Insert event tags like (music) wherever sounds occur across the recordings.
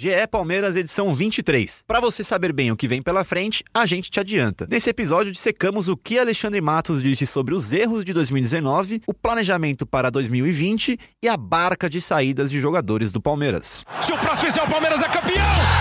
GE Palmeiras edição 23. Para você saber bem o que vem pela frente, a gente te adianta. Nesse episódio dissecamos o que Alexandre Matos disse sobre os erros de 2019, o planejamento para 2020 e a barca de saídas de jogadores do Palmeiras. Se o próximo fizer o Palmeiras é campeão!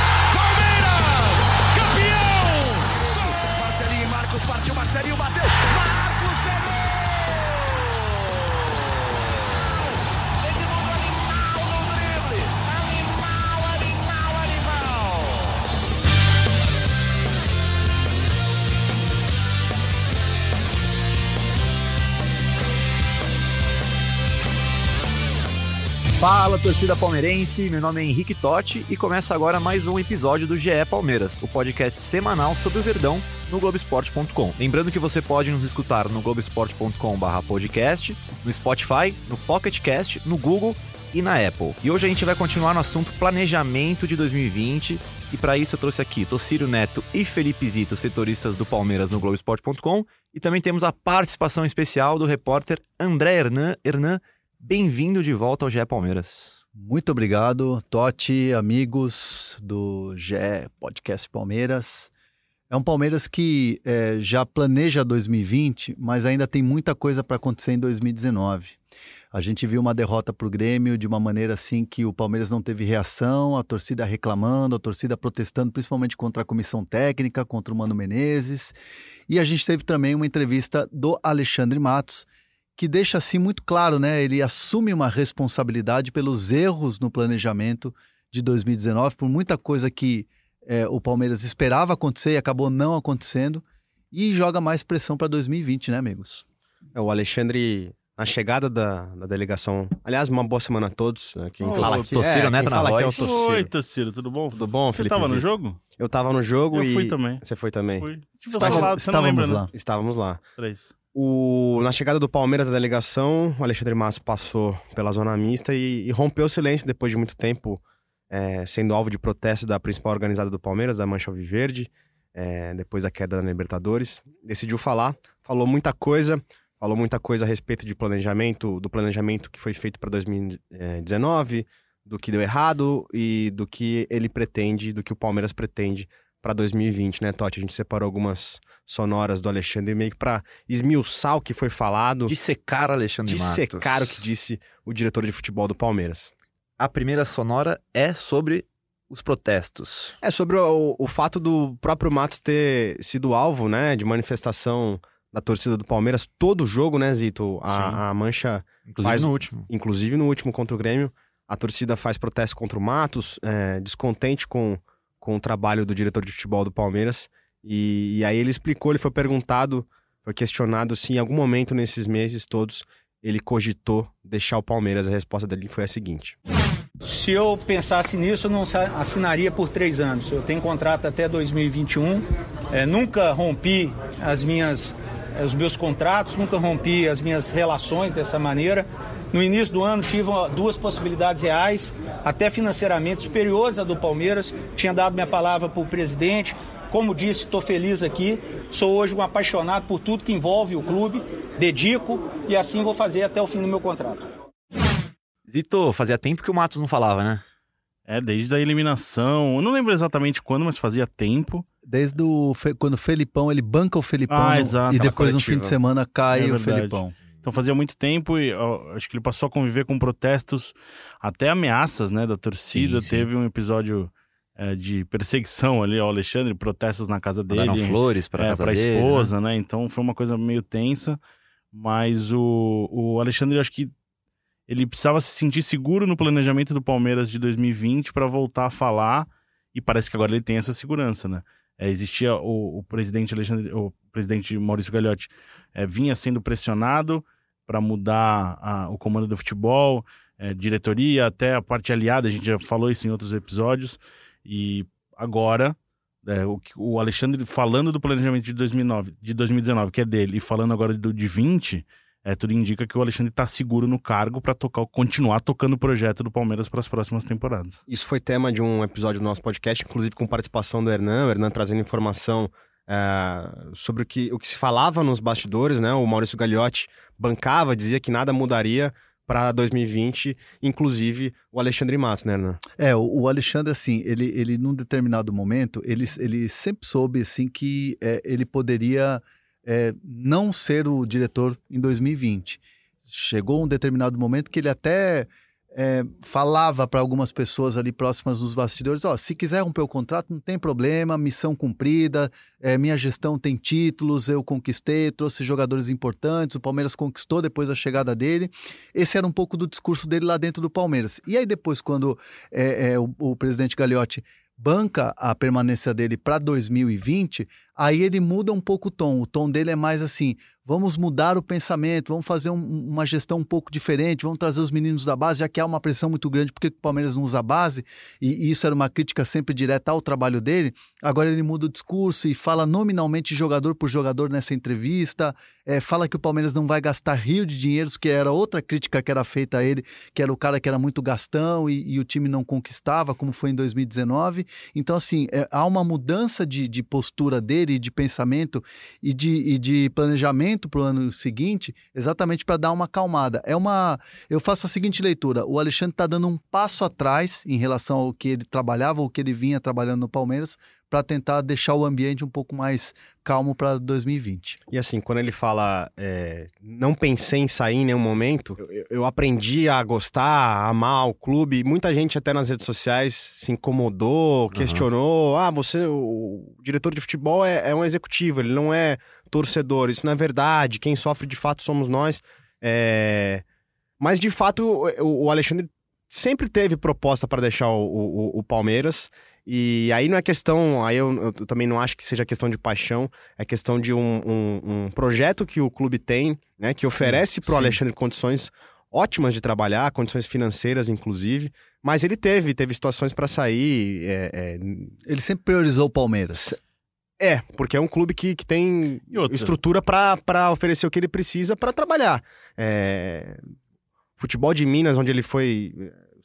Fala, torcida palmeirense. Meu nome é Henrique Totti e começa agora mais um episódio do GE Palmeiras, o podcast semanal sobre o Verdão no Globoesporte.com. Lembrando que você pode nos escutar no globoesporte.com/podcast, no Spotify, no Pocket Cast, no Google e na Apple. E hoje a gente vai continuar no assunto planejamento de 2020 e para isso eu trouxe aqui Tocírio Neto e Felipe Zito, setoristas do Palmeiras no Globoesporte.com, e também temos a participação especial do repórter André Hernan. Hernan, bem-vindo de volta ao GE Palmeiras. Muito obrigado, Totti, amigos do GE Podcast Palmeiras. É um Palmeiras que é, já planeja 2020, mas ainda tem muita coisa para acontecer em 2019. A gente viu uma derrota para o Grêmio de uma maneira assim que o Palmeiras não teve reação, a torcida reclamando, a torcida protestando, principalmente contra a comissão técnica, contra o Mano Menezes. E a gente teve também uma entrevista do Alexandre Matos, que deixa assim muito claro, né? Ele assume uma responsabilidade pelos erros no planejamento de 2019, por muita coisa que é, o Palmeiras esperava acontecer e acabou não acontecendo, e joga mais pressão para 2020, né, amigos? É, o Alexandre, na chegada da, da delegação. Aliás, uma boa semana a todos. né, Quem Ô, fala Tocírio aqui, Neto quem na fala aqui é. Oi, Tocírio, tudo bom? Tudo bom, Você Felipe tava no jogo? Eu tava no jogo Eu e. fui também. Você foi também? Fui. Tipo, Estava- você não estávamos lembra, né? lá. Estávamos lá. Os três. O... Na chegada do Palmeiras da delegação, o Alexandre Matos passou pela zona mista e, e rompeu o silêncio depois de muito tempo é, sendo alvo de protesto da principal organizada do Palmeiras, da Mancha Alviverde, é, depois da queda da Libertadores. Decidiu falar, falou muita coisa, falou muita coisa a respeito de planejamento, do planejamento que foi feito para 2019, do que deu errado e do que ele pretende, do que o Palmeiras pretende para 2020, né, Totti? A gente separou algumas sonoras do Alexandre meio que para esmiuçar o que foi falado, De secar Alexandre de Matos. secar o que disse o diretor de futebol do Palmeiras. A primeira sonora é sobre os protestos. É sobre o, o fato do próprio Matos ter sido alvo, né, de manifestação da torcida do Palmeiras todo o jogo, né, Zito? A, a Mancha, Inclusive Faz- no último. inclusive no último contra o Grêmio, a torcida faz protesto contra o Matos, é, descontente com, com o trabalho do diretor de futebol do Palmeiras. E, e aí ele explicou, ele foi perguntado, foi questionado se em algum momento nesses meses todos ele cogitou deixar o Palmeiras. A resposta dele foi a seguinte. Se eu pensasse nisso, eu não assinaria por três anos. Eu tenho contrato até 2021. É, nunca rompi as minhas, os meus contratos, nunca rompi as minhas relações dessa maneira. No início do ano tive duas possibilidades reais, até financeiramente superiores à do Palmeiras. Tinha dado minha palavra para o presidente. Como disse, estou feliz aqui. Sou hoje um apaixonado por tudo que envolve o clube. Dedico e assim vou fazer até o fim do meu contrato. Zito, fazia tempo que o Matos não falava, né? É, desde a eliminação. Eu não lembro exatamente quando, mas fazia tempo. Desde o, quando o Felipão, ele banca o Felipão Ah, no- exato, e depois no fim de semana cai É o verdade. Felipão. Então fazia muito tempo e ó, acho que ele passou a conviver com protestos, até ameaças, né, da torcida. Sim, sim. Teve um episódio é, de perseguição ali ao Alexandre, protestos na casa dele. Mandaram flores pra é, pra dele, né? esposa, né? Então foi uma coisa meio tensa. Mas o, o Alexandre, acho que ele precisava se sentir seguro no planejamento do Palmeiras de 2020 para voltar a falar. E parece que agora ele tem essa segurança, né? É, existia o, o presidente Alexandre, o presidente Maurício Gagliotti é, vinha sendo pressionado para mudar a- o comando do futebol, é, diretoria, até a parte aliada. A gente já falou isso em outros episódios. E agora é, o, o Alexandre falando do planejamento de 2009, de 2019, que é dele, e falando agora do de 20, é, tudo indica que o Alexandre está seguro no cargo para tocar, continuar tocando o projeto do Palmeiras para as próximas temporadas. Isso foi tema de um episódio do nosso podcast, inclusive com participação do Hernan, o Hernan trazendo informação é, sobre o que, o que se falava nos bastidores, né? O Maurício Gagliotti bancava, dizia que nada mudaria para 2020, inclusive o Alexandre Matos, né? É, o, o Alexandre, assim, ele, ele num determinado momento, ele, ele sempre soube, assim, que é, ele poderia é, não ser o diretor em 2020. Chegou um determinado momento que ele até é, falava para algumas pessoas ali próximas dos bastidores: ó, se quiser romper o contrato, não tem problema, missão cumprida, é, minha gestão tem títulos, eu conquistei, trouxe jogadores importantes, o Palmeiras conquistou depois da chegada dele. Esse era um pouco do discurso dele lá dentro do Palmeiras. E aí, depois, quando é, é, o, o presidente Gagliotti banca a permanência dele para 2020, aí ele muda um pouco o tom. O tom dele é mais assim: vamos mudar o pensamento, vamos fazer um, uma gestão um pouco diferente, vamos trazer os meninos da base, já que há uma pressão muito grande, porque o Palmeiras não usa a base? E, e, isso era uma crítica sempre direta ao trabalho dele. Agora ele muda o discurso e fala nominalmente jogador por jogador nessa entrevista, é, fala que o Palmeiras não vai gastar rio de dinheiros, que era outra crítica que era feita a ele, que era o cara que era muito gastão e, e o time não conquistava, como foi em 2019. Então, assim, é, há uma mudança de, de postura dele, de pensamento e de, e de planejamento para o ano seguinte, exatamente para dar uma acalmada. É uma. Eu faço a seguinte leitura: o Alexandre está dando um passo atrás em relação ao que ele trabalhava, ou que ele vinha trabalhando no Palmeiras, para tentar deixar o ambiente um pouco mais calmo para 2020. E assim, quando ele fala é, não pensei em sair em nenhum momento, eu, eu, aprendi a gostar, a amar o clube. Muita gente até nas redes sociais se incomodou, questionou. Uhum. Ah, você, o diretor de futebol é, é, um executivo, ele não é torcedor. Isso não é verdade. Quem sofre de fato somos nós. É... Mas de fato, o, o Alexandre sempre teve proposta para deixar o, o, o Palmeiras. E aí não é questão, aí eu, eu, também não acho que seja questão de paixão, é questão de um, um, um projeto que o clube tem, né, que oferece para o Alexandre condições ótimas de trabalhar, condições financeiras, inclusive. Mas ele teve, teve situações para sair. É, é... Ele sempre priorizou o Palmeiras. É, porque é um clube que, que tem estrutura para oferecer o que ele precisa para trabalhar. É... Futebol de Minas, onde ele foi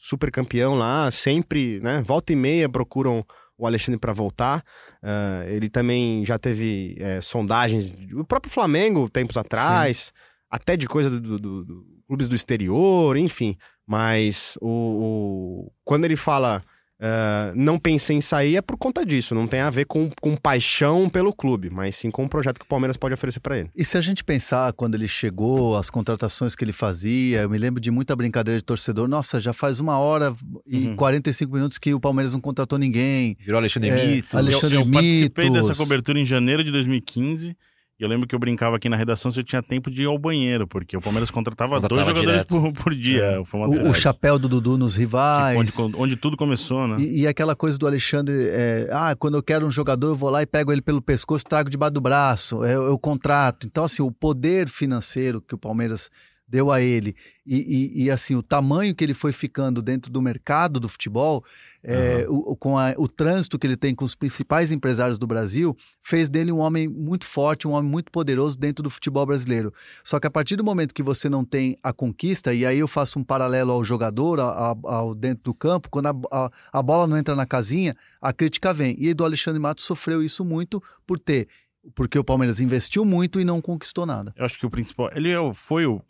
super campeão lá, sempre, né? Volta e meia procuram o Alexandre para voltar. Uh, ele também já teve é, sondagens, o próprio Flamengo, tempos atrás, Sim. até de coisa do, do, do, clubes do exterior, enfim. Mas o, o, quando ele fala Uh, não pensei em sair é por conta disso, não tem a ver com, com paixão pelo clube, mas sim com o projeto que o Palmeiras pode oferecer para ele. E se a gente pensar quando ele chegou, as contratações que ele fazia, eu me lembro de muita brincadeira de torcedor, nossa, já faz uma hora e uhum. 45 minutos que o Palmeiras não contratou ninguém. Virou Alexandre é, Mito. Alexandre eu, eu participei dessa cobertura em janeiro de 2015 eu lembro que eu brincava aqui na redação se eu tinha tempo de ir ao banheiro, porque o Palmeiras contratava, dois jogadores por, por, dia. É. O, o, chapéu do Dudu nos rivais. Tipo, onde, onde, tudo começou, né? E, e aquela coisa do Alexandre, é, ah, quando eu quero um jogador, eu vou lá e pego ele pelo pescoço, trago debaixo do braço, eu, eu contrato. Então, assim, o poder financeiro que o Palmeiras deu a ele e, e, e, assim o tamanho que ele foi ficando dentro do mercado do futebol é, uhum. o, com a, o trânsito que ele tem com os principais empresários do Brasil fez dele um homem muito forte um homem muito poderoso dentro do futebol brasileiro só que a partir do momento que você não tem a conquista e aí eu faço um paralelo ao jogador ao, ao dentro do campo quando a, a, a bola não entra na casinha a crítica vem e do Alexandre Matos sofreu isso muito por ter porque o Palmeiras investiu muito e não conquistou nada. Eu acho que o principal. Ele é foi o,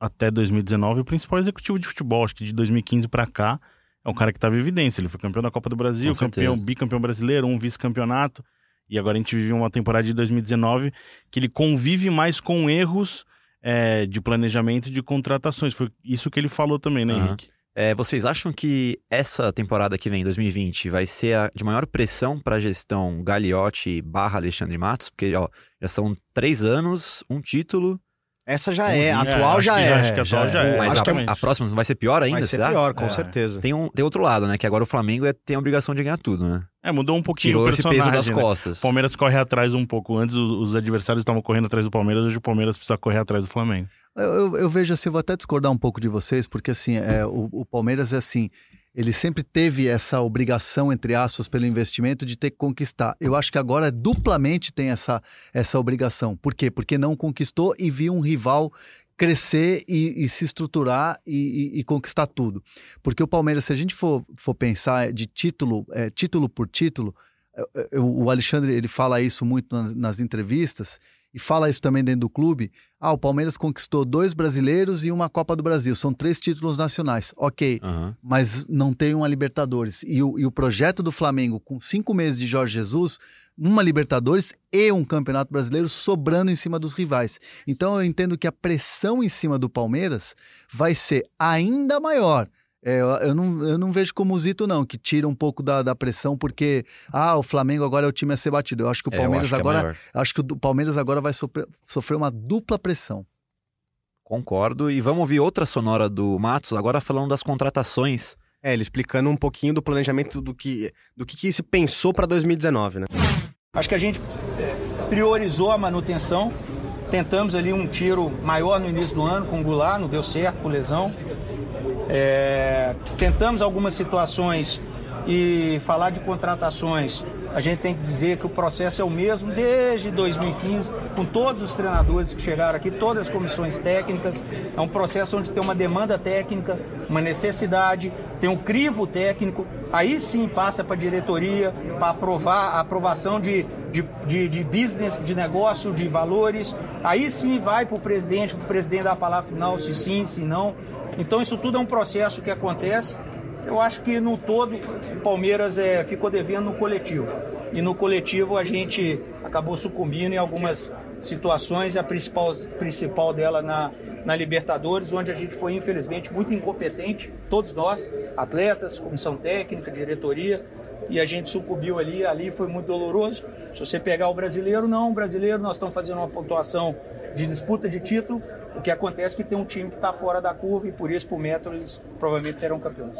até 2019 o principal executivo de futebol. Acho que de 2015 para cá é um cara que estava em evidência. Ele foi campeão da Copa do Brasil, campeão, bicampeão brasileiro, um vice-campeonato. E agora a gente vive uma temporada de 2019 que ele convive mais com erros é, de planejamento e de contratações. Foi isso que ele falou também, né, uhum. Henrique? É, vocês acham que essa temporada que vem, 2020, vai ser a de maior pressão para a gestão Gagliotti barra Alexandre Matos? Porque ó, já são três anos, um título essa já é, a atual já é. Acho que a atual já, é. Mas a, a, próxima vai ser pior ainda? Vai ser será? pior, com é. certeza. Tem, um, tem outro lado, né? Que agora o Flamengo é, tem a obrigação de ganhar tudo, né? É, mudou um pouquinho Tirou o personagem, esse peso das né? costas. O Palmeiras corre atrás um pouco. Antes os, os adversários estavam correndo atrás do Palmeiras, hoje o Palmeiras precisa correr atrás do Flamengo. Eu, eu, eu vejo assim, vou até discordar um pouco de vocês, porque assim, é, o, o Palmeiras é assim ele sempre teve essa obrigação, entre aspas, pelo investimento de ter que conquistar. Eu acho que agora duplamente tem essa, essa obrigação. Por quê? Porque não conquistou e viu um rival crescer e, e se estruturar e, e, e, conquistar tudo. Porque o Palmeiras, se a gente for, for pensar de título, é, título por título, é, é, o Alexandre ele fala isso muito nas, nas entrevistas e fala isso também dentro do clube. Ah, o Palmeiras conquistou dois brasileiros e uma Copa do Brasil. São três títulos nacionais. Ok, Aham. mas não tem uma Libertadores. E o, e o projeto do Flamengo, com cinco meses de Jorge Jesus, uma Libertadores e um Campeonato Brasileiro sobrando em cima dos rivais. Então eu entendo que a pressão em cima do Palmeiras vai ser ainda maior. É, eu, não, eu não vejo como o Zito, não, que tira um pouco da, da pressão, porque ah, o Flamengo agora é o time a ser batido. Eu acho que o É, Palmeiras acho que é agora. acho que o Palmeiras agora vai sofrer, sofrer uma dupla pressão. Concordo. E vamos ouvir outra sonora do Matos, agora falando das contratações. É, ele explicando um pouquinho do planejamento do que, do que, que se pensou para 2019, né? Acho que a gente priorizou a manutenção. Tentamos ali um tiro maior no início do ano com o Goulart, não deu certo por lesão. É, tentamos algumas situações e falar de contratações. A gente tem que dizer que o processo é o mesmo desde 2015, com todos os treinadores que chegaram aqui, todas as comissões técnicas. É um processo onde tem uma demanda técnica, uma necessidade, tem um crivo técnico. Aí sim passa para a diretoria para aprovar a aprovação de, de, de, de business, de negócio, de valores. Aí sim vai para o presidente, para o presidente dar a palavra final, se sim, se não. Então isso tudo é um processo que acontece. Eu acho que no todo o Palmeiras é, ficou devendo no coletivo. E no coletivo a gente acabou sucumbindo em algumas situações, a principal, principal dela na, na Libertadores, onde a gente foi infelizmente muito incompetente, todos nós, atletas, comissão técnica, diretoria, e a gente sucumbiu ali, ali foi muito doloroso. Se você pegar o brasileiro, não, o brasileiro nós estamos fazendo uma pontuação de disputa de título, o que acontece é que tem um time que está fora da curva e por isso, por metro, eles provavelmente serão campeões.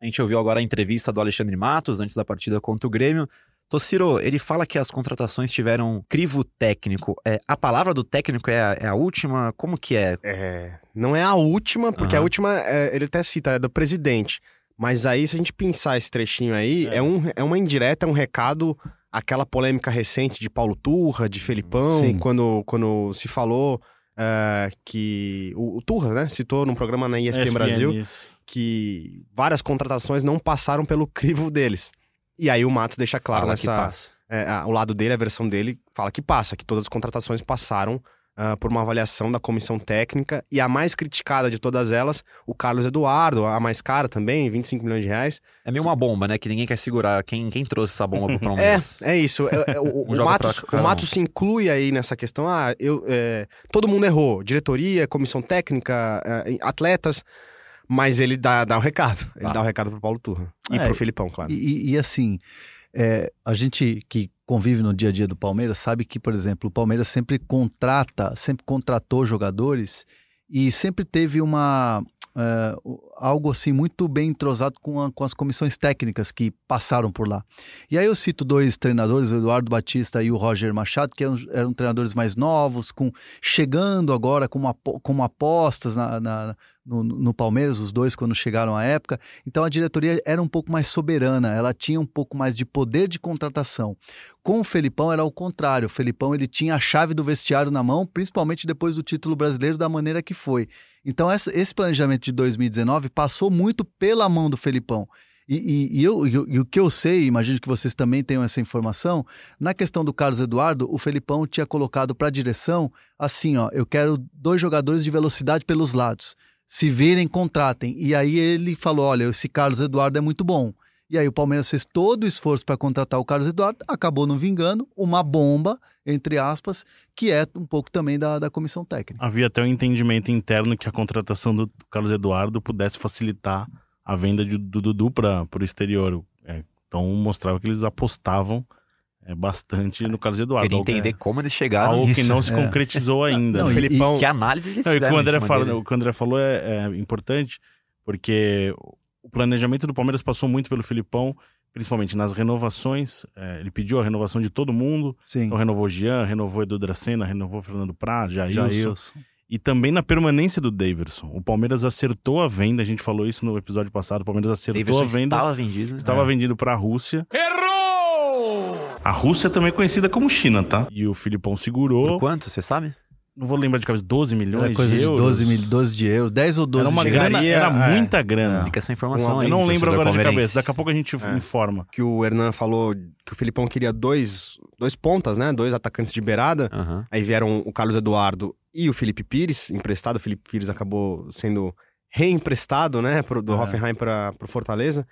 A gente ouviu agora a entrevista do Alexandre Matos antes da partida contra o Grêmio. Tossiro, ele fala que as contratações tiveram crivo técnico. É, a palavra do técnico é a, é a última? Como que é? É, não é a última, porque Aham. a última, é, ele até cita, é do presidente. Mas aí, se a gente pensar esse trechinho aí, é, um, é uma indireta, é um recado àquela polêmica recente de Paulo Turra, de Felipão, Sim. quando, quando se falou é, que. O, o Turra, né? Citou num programa na ESPN, Brasil isso. que várias contratações não passaram pelo crivo deles. E aí o Matos deixa claro Fala nessa. É, a- o lado dele, a versão dele, fala que passa, que todas as contratações passaram ah, por uma avaliação da comissão técnica. E a mais criticada de todas elas, o Carlos Eduardo, a mais cara também, 25 milhões de reais. É meio uma bomba, né? Que ninguém quer segurar. Quem, quem trouxe essa bomba pro (laughs) É, Palmeiras? é isso. É- é, o, (laughs) Um o Matos, o um. Matos se inclui aí nessa questão. Ah, eu, é, todo mundo errou. Diretoria, comissão técnica, é, atletas. Mas ele dá, dá o recado. Ele Tá. dá o recado pro Paulo Turra. E É, pro Filipão, claro. E, e- e, assim, é, a gente que convive no dia a dia do Palmeiras sabe que, por exemplo, o Palmeiras sempre contrata, sempre contratou jogadores e sempre teve uma é, algo assim muito bem entrosado com, a- com as comissões técnicas que passaram por lá. E aí eu cito dois treinadores, o Eduardo Batista e o Roger Machado, que eram, eram treinadores mais novos, com chegando agora como, apo- como apostas na- na- no, no Palmeiras, os dois quando chegaram à época. Então a diretoria era um pouco mais soberana, ela tinha um pouco mais de poder de contratação. Com o Felipão era o contrário, o Felipão ele tinha a chave do vestiário na mão, principalmente depois do título brasileiro da maneira que foi. Então essa- esse planejamento de 2019 passou muito pela mão do Felipão. E, e- e eu- e o- que eu sei, imagino que vocês também tenham essa informação, na questão do Carlos Eduardo, o Felipão tinha colocado para a direção assim, ó, eu quero dois jogadores de velocidade pelos lados. Se virem, contratem. E aí ele falou, olha, esse Carlos Eduardo é muito bom. E aí o Palmeiras fez todo o esforço para contratar o Carlos Eduardo, acabou não vingando, uma bomba, entre aspas, que é um pouco também da, da comissão técnica. Havia até um entendimento interno que a contratação do Carlos Eduardo pudesse facilitar a venda de- do Dudu para o exterior. É, então mostrava que eles apostavam é, bastante no Carlos Eduardo. Queria algo- entender como eles chegaram Algo que nisso. não se É. concretizou ainda. (laughs) Não, Felipão, Que análise eles Não, e o, que fizeram o, André dele. o que o André falou é, é importante, porque o planejamento do Palmeiras passou muito pelo Filipão, principalmente nas renovações. É, ele pediu a renovação de todo mundo. Sim, Então renovou Jean, renovou Edu Dracena, renovou Fernando Praz, Jailson. Jailson. E também na permanência do Daverson. O Palmeiras acertou a venda, a gente falou isso no episódio passado. O Palmeiras acertou Davidson a venda. estava vendido. né? Estava vendido para a Rússia. Errou! A Rússia também é conhecida como China, tá? E o Filipão Por segurou. quanto, você sabe? Não vou lembrar de cabeça, 12 milhões Era coisa de de euros. 12, mil, 12 de euros, 10 ou 12 Era uma de grana, chegaria- era é. muita grana. Fica essa informação Um aí. Eu não lembro agora de cabeça. Daqui a pouco a gente É. informa. que o Hernan falou que o Filipão queria dois dois pontas, né? Dois atacantes de beirada. Aham. Aí vieram o Carlos Eduardo e o Felipe Pires, emprestado. O Felipe Pires acabou sendo reemprestado, né, pro, do É. Hoffenheim para o Fortaleza.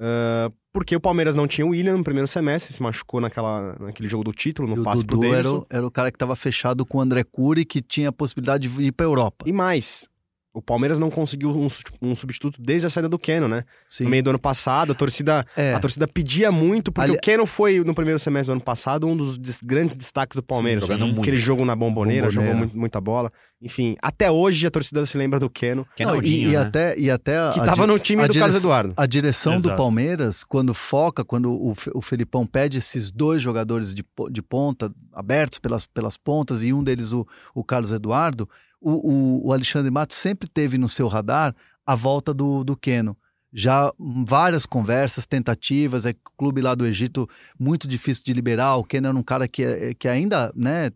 Ah, porque o Palmeiras não tinha o William no primeiro semestre, se machucou naquela, naquele jogo do título, no E passe pro era, Davidson. o- era o cara que estava fechado com o André Cury, que tinha a possibilidade de ir para Europa. E mais, o Palmeiras não conseguiu um, um substituto desde a saída do Keno, né? Sim. No meio do ano passado, a torcida, É. a torcida pedia muito, porque Ali- o Keno foi, no primeiro semestre do ano passado, um dos des- grandes destaques do Palmeiras. jogando muito. Aquele jogo na bomboneira, Bomboneira. jogou muito- muita bola. Enfim, até hoje a torcida se lembra do Keno, Que é Não, e, Naldinho, e né? até, e até que a tava di- no time a do Carlos Eduardo. A direção do Exato. Palmeiras, quando foca, quando o, o Felipão pede esses dois jogadores de, de ponta, abertos pelas, pelas pontas, e um deles o, o Carlos Eduardo, o, o- o Alexandre Matos sempre teve no seu radar a volta do, do Keno. Já várias conversas, tentativas, é clube lá do Egito muito difícil de liberar. O Keno era um cara que, que ainda, né,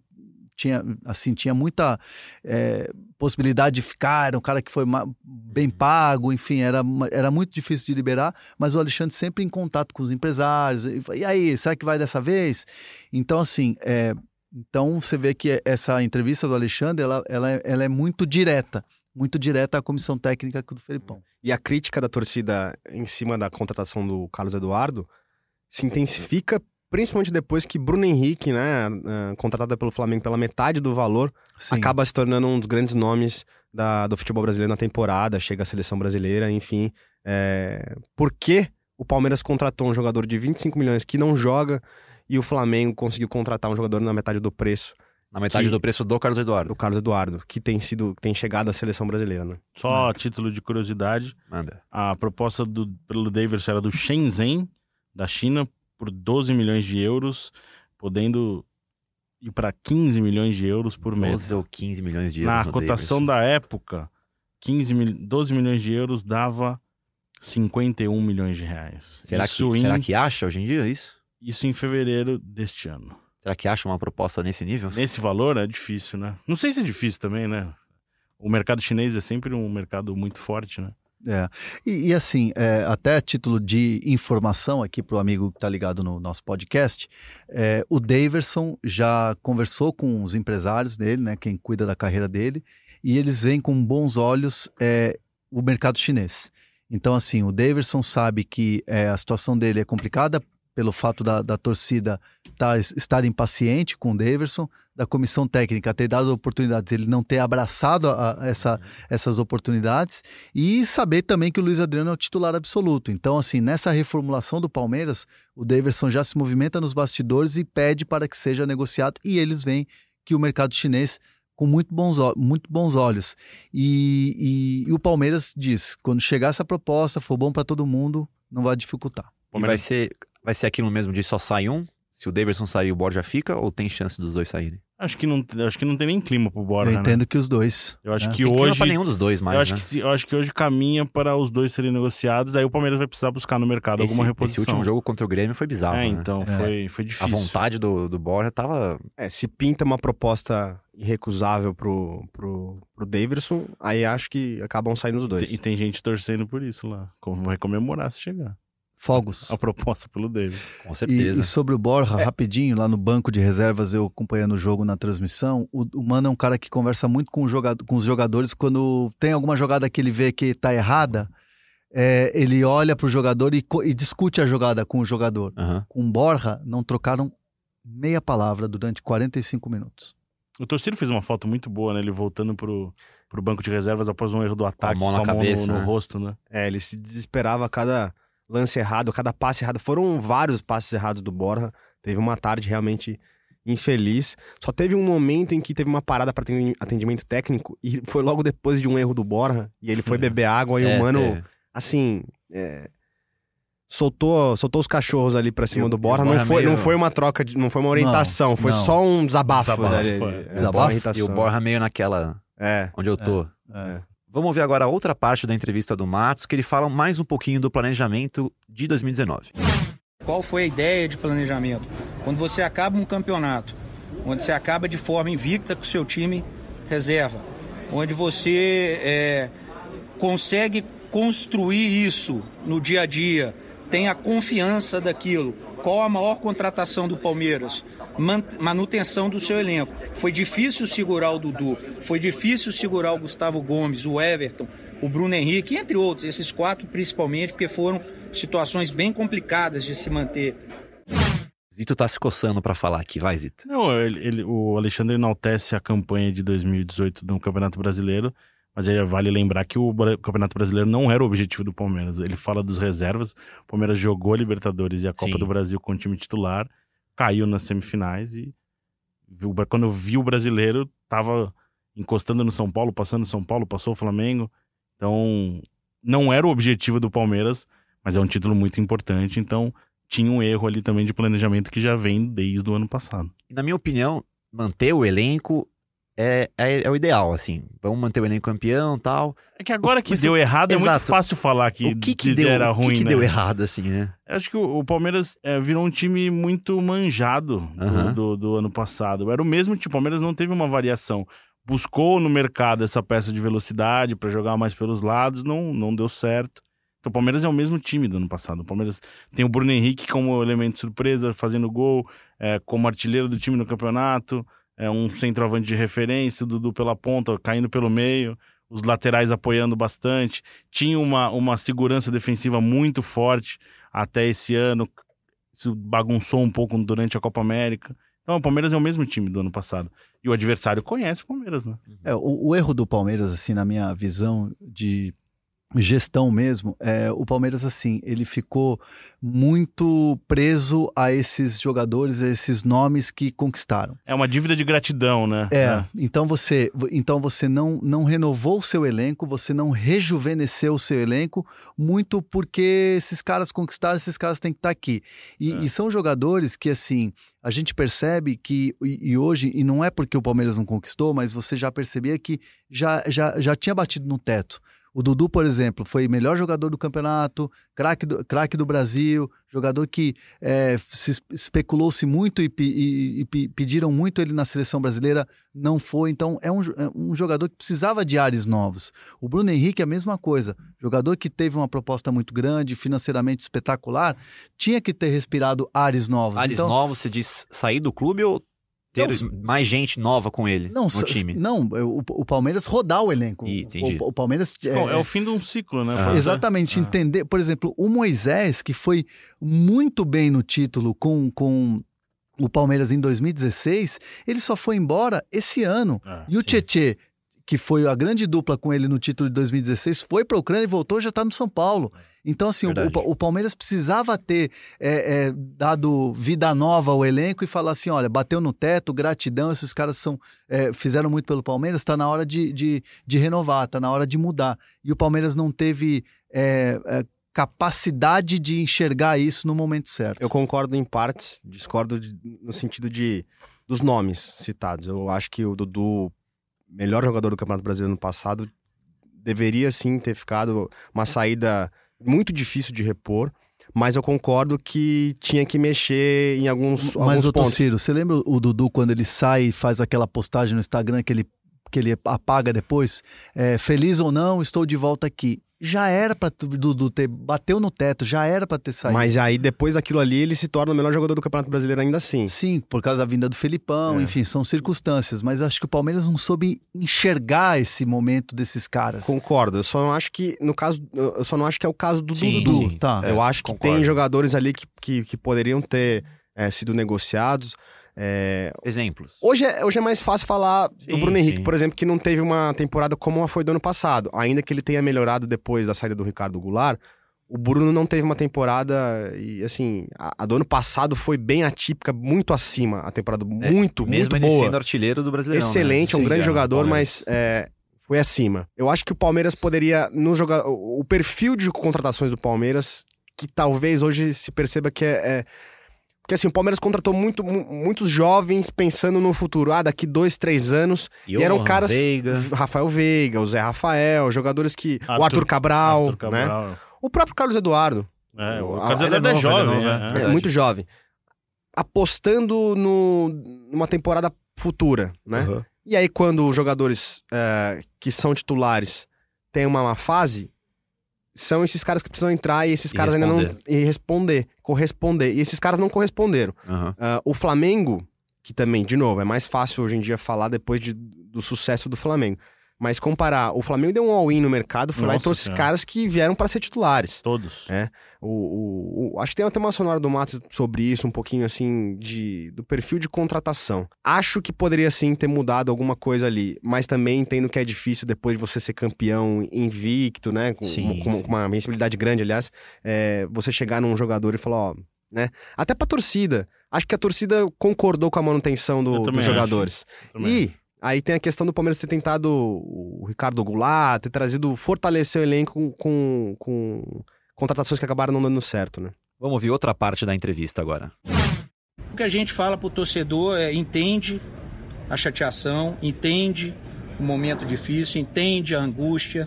tinha, assim, tinha muita é, possibilidade de ficar, era um cara que foi bem pago, enfim, era, era muito difícil de liberar, mas o Alexandre sempre em contato com os empresários. E, e aí, será que vai dessa vez? Então, assim, é, então você vê que essa entrevista do Alexandre, ela, ela, é, ela é muito direta, muito direta à comissão técnica do Felipão. E a crítica da torcida em cima da contratação do Carlos Eduardo se intensifica, principalmente depois que Bruno Henrique, né, ah, contratado pelo Flamengo pela metade do valor, Sim. acaba se tornando um dos grandes nomes da- do futebol brasileiro na temporada, chega à seleção brasileira, enfim. É... Por que o Palmeiras contratou um jogador de 25 milhões que não joga e o Flamengo conseguiu contratar um jogador na metade do preço Na metade que- do preço do Carlos Eduardo. do Carlos Eduardo, que tem sido, tem chegado à seleção brasileira, né? Só a título de curiosidade, Manda. a proposta do, pelo Davis era do Shenzhen, da China, por 12 milhões de euros, podendo ir para 15 milhões de euros por mês. 12 ou 15 milhões de euros. Na cotação Davidson. da época, 15 mil, 12 milhões de euros dava 51 milhões de reais. Será, isso, que, em, será que acha hoje em dia isso? Isso em fevereiro deste ano. Será que acha uma proposta nesse nível? Nesse valor é difícil, né? Não sei se é difícil também, né? O mercado chinês é sempre um mercado muito forte, né? É. E, e assim, é, até a título de informação aqui para o amigo que está ligado no nosso podcast, é, o Daverson já conversou com os empresários dele, né, quem cuida da carreira dele, e eles veem com bons olhos é, o mercado chinês. Então, assim, o Daverson sabe que é, a situação dele é complicada pelo fato da, da torcida tá, estar impaciente com o Daverson, da comissão técnica ter dado oportunidades, ele não ter abraçado a- a essa, essas oportunidades, e saber também que o Luiz Adriano é o titular absoluto. Então, assim, nessa reformulação do Palmeiras, o Daverson já se movimenta nos bastidores e pede para que seja negociado, e eles veem que o mercado chinês com muito bons, muito bons olhos. E, e- e o Palmeiras diz: quando chegar essa proposta, for bom para todo mundo, não vai dificultar. E vai ser, vai ser aquilo mesmo de só sai um? Se o Davidson sair, o Borja fica? Ou tem chance dos dois saírem? Acho que não, acho que não tem nem clima pro Borja, Eu né? entendo que os dois. Eu acho né? que Tem clima hoje pra nenhum dos dois mais, eu acho né? que eu acho que hoje caminha para os dois serem negociados, aí o Palmeiras vai precisar buscar no mercado esse, alguma esse reposição. último jogo contra o Grêmio foi bizarro, é, né? então É. foi foi A difícil. vontade do, do Borja tava... É, se pinta uma proposta irrecusável pro, pro, pro Davidson, aí acho que acabam saindo os dois. E tem gente torcendo por isso lá. Como vai comemorar se chegar. Fogos. A proposta pelo Davis. Com E, certeza. e sobre o Borja, rapidinho, lá no banco de reservas, eu acompanhando o jogo na transmissão, o, o Mano é um cara que conversa muito com, o jogador, com os jogadores quando tem alguma jogada que ele vê que tá errada, é, ele olha pro jogador e, e discute a jogada com o jogador. Aham. Com o Borja, não trocaram meia palavra durante 45 minutos. O torcido fez uma foto muito boa, né? Ele voltando pro, pro banco de reservas após um erro do ataque. mão na com cabeça, no, no né? rosto, né? É, ele se desesperava a cada lance errado, cada passe errado. Foram vários passes errados do Borja. Teve uma tarde realmente infeliz. Só teve um momento em que teve uma parada para atendimento técnico e foi logo depois de um erro do Borja. E ele foi beber água e É, o mano, teve. assim, é, soltou, soltou os cachorros ali pra cima do o Borja. Não foi, meio- não foi uma troca, de, não foi uma orientação, foi não. só um desabafo. Desabafo, né? É, Desabafo? E o Borja meio naquela... É. Onde eu tô. É. Vamos ver agora outra parte da entrevista do Matos, que ele fala mais um pouquinho do planejamento de 2019. Qual foi a ideia de planejamento? Quando você acaba um campeonato, onde você acaba de forma invicta com o seu time reserva, onde você é, consegue construir isso no dia a dia, tem a confiança daquilo. Qual a maior contratação do Palmeiras? Man- manutenção do seu elenco. Foi difícil segurar o Dudu, foi difícil segurar o Gustavo Gomes, o Everton, o Bruno Henrique, entre outros, esses quatro principalmente, porque foram situações bem complicadas de se manter. Zito tá se coçando pra falar aqui, vai, Zito. Não, ele, ele- o Alexandre enaltece a campanha de 2018 no Campeonato Brasileiro, mas vale lembrar que o Campeonato Brasileiro não era o objetivo do Palmeiras. Ele fala dos reservas. O Palmeiras jogou a Libertadores e a Copa Sim. do Brasil com o time titular, caiu nas semifinais e viu- quando eu vi o brasileiro, tava encostando no São Paulo, passando no São Paulo, passou o Flamengo. Então, não era o objetivo do Palmeiras, mas é um título muito importante. Então, tinha um erro ali também de planejamento que já vem desde o ano passado. E, na minha opinião, manter o elenco é, é, é o ideal, assim. Vamos manter o elenco campeão tal. É que agora que Mas deu errado é muito exato. fácil falar que, o que que de- deu, era o que ruim, que né? deu errado, assim, né? Eu Acho que o, o Palmeiras é, virou um time muito manjado do, Aham. do, do ano passado. Era o mesmo time, o Palmeiras não teve uma variação. Buscou no mercado essa peça de velocidade para jogar mais pelos lados, não, não deu certo. Então o Palmeiras é o mesmo time do ano passado. O Palmeiras tem o Bruno Henrique como elemento surpresa, fazendo gol, é, como artilheiro do time no campeonato, é um centroavante de referência, o Dudu pela ponta, caindo pelo meio, os laterais apoiando bastante. Tinha uma, uma segurança defensiva muito forte até esse ano. Isso bagunçou um pouco durante a Copa América. Então, o Palmeiras é o mesmo time do ano passado. E o adversário conhece o Palmeiras, né? É, o, o erro do Palmeiras, assim, na minha visão de gestão mesmo, é, o Palmeiras, assim, ele ficou muito preso a esses jogadores, a esses nomes que conquistaram. É uma dívida de gratidão, né? É, então você, então você não, não renovou o seu elenco, você não rejuvenesceu o seu elenco, muito porque esses caras conquistaram, esses caras têm que estar aqui. E, É. e são jogadores que, assim, a gente percebe que, e, e hoje, e não é porque o Palmeiras não conquistou, mas você já percebia que já, já, já tinha batido no teto. O Dudu, por exemplo, foi melhor jogador do campeonato, craque do, craque do Brasil, jogador que é, se es- especulou-se muito e, e- e pe- pediram muito ele na seleção brasileira, não foi. Então, é um, é um jogador que precisava de ares novos. O Bruno Henrique é a mesma coisa. Jogador que teve uma proposta muito grande, financeiramente espetacular, tinha que ter respirado ares novos. Ares então, novos, você diz sair do clube ou ter Não, mais gente nova com ele não, no time? não o, o Palmeiras rodar o elenco. Ih, entendi. O, o Palmeiras Bom, é o fim de um ciclo, né? Ah. Exatamente, Ah. entender. Por exemplo, o Moisés, que foi muito bem no título com, com o Palmeiras em 2016, ele só foi embora esse ano. Ah, E o sim. Tietê, que foi a grande dupla com ele no título de 2016, foi para a Ucrânia e voltou já está no São Paulo. Então, assim, o, o Palmeiras precisava ter é, é, dado vida nova ao elenco e falar assim: olha, bateu no teto, gratidão, esses caras são, é, fizeram muito pelo Palmeiras, está na hora de, de, de renovar, está na hora de mudar. E o Palmeiras não teve é, é, capacidade de enxergar isso no momento certo. Eu concordo em partes, discordo de- no sentido de dos nomes citados. Eu acho que o Dudu, melhor jogador do Campeonato Brasileiro no passado, deveria sim ter ficado uma saída muito difícil de repor, mas eu concordo que tinha que mexer em alguns, Mas, alguns pontos. Tociro, você lembra o Dudu quando ele sai e faz aquela postagem no Instagram que ele, que ele apaga depois? É, Feliz ou não, estou de volta aqui. Já era pra tu- Dudu ter. Bateu no teto, já era pra ter saído. Mas aí, depois daquilo ali, ele se torna o melhor jogador do Campeonato Brasileiro ainda assim. Sim, por causa da vinda do Felipão, É. enfim, são circunstâncias. Mas acho que o Palmeiras não soube enxergar esse momento desses caras. Concordo. Eu só não acho que, no caso, eu só não acho que é o caso do Sim, Dudu. sim. Tá. É, eu acho que concordo. tem jogadores ali que, que, que poderiam ter é, sido negociados. É, Exemplos. Hoje é, hoje é mais fácil falar do Sim, Bruno Henrique, sim. por exemplo, que não teve uma temporada como a foi do ano passado. Ainda que ele tenha melhorado depois da saída do Ricardo Goulart, o Bruno não teve uma temporada. E assim, a, a do ano passado foi bem atípica, muito acima. A temporada É, muito, Mesmo muito boa. sendo artilheiro do Brasileirão. Excelente, é um né? grande jogador, mas é, foi acima. Eu acho que o Palmeiras poderia, no jogar, o o perfil de contratações do Palmeiras, que talvez hoje se perceba que é, é- porque assim, o Palmeiras contratou muito, mu- muitos jovens pensando no futuro. Ah, daqui dois, três anos. E, eram caras. Veiga. Rafael Veiga, o Zé Rafael, jogadores que. o Arthur- Arthur Cabral, Arthur né? Cabral. O próprio Carlos Eduardo. É, o Carlos é Eduardo é, novo, jovem, é novo, né? é. É. É, muito jovem. Apostando no, numa temporada futura, né? Uhum. E aí, quando os jogadores é, que são titulares têm uma má fase, são esses caras que precisam entrar e esses E caras ainda não. responder. E responder, corresponder. E esses caras não corresponderam. Aham. Ah, o Flamengo, que também, de novo, é mais fácil hoje em dia falar depois de- do sucesso do Flamengo. Mas comparar, o Flamengo deu um all-in no mercado, foi lá e Nossa trouxe caras que vieram para ser titulares. Todos. É. O, o- o- acho que tem até uma sonora do Matos sobre isso, um pouquinho assim, de, do perfil de contratação. Acho que poderia sim ter mudado alguma coisa ali, mas também entendo que é difícil depois de você ser campeão invicto, né? Com, Sim, com- sim. com uma visibilidade grande, aliás, é, você chegar num jogador e falar, ó. Né? Até pra torcida. Acho que a torcida concordou com a manutenção do- dos acho. jogadores. E aí tem a questão do Palmeiras ter tentado o Ricardo Goulart, ter trazido, fortalecer o elenco com, com, com contratações que acabaram não dando certo, né? Vamos ouvir outra parte da entrevista agora. O que a gente fala pro torcedor é entende a chateação, entende o momento difícil, entende a angústia,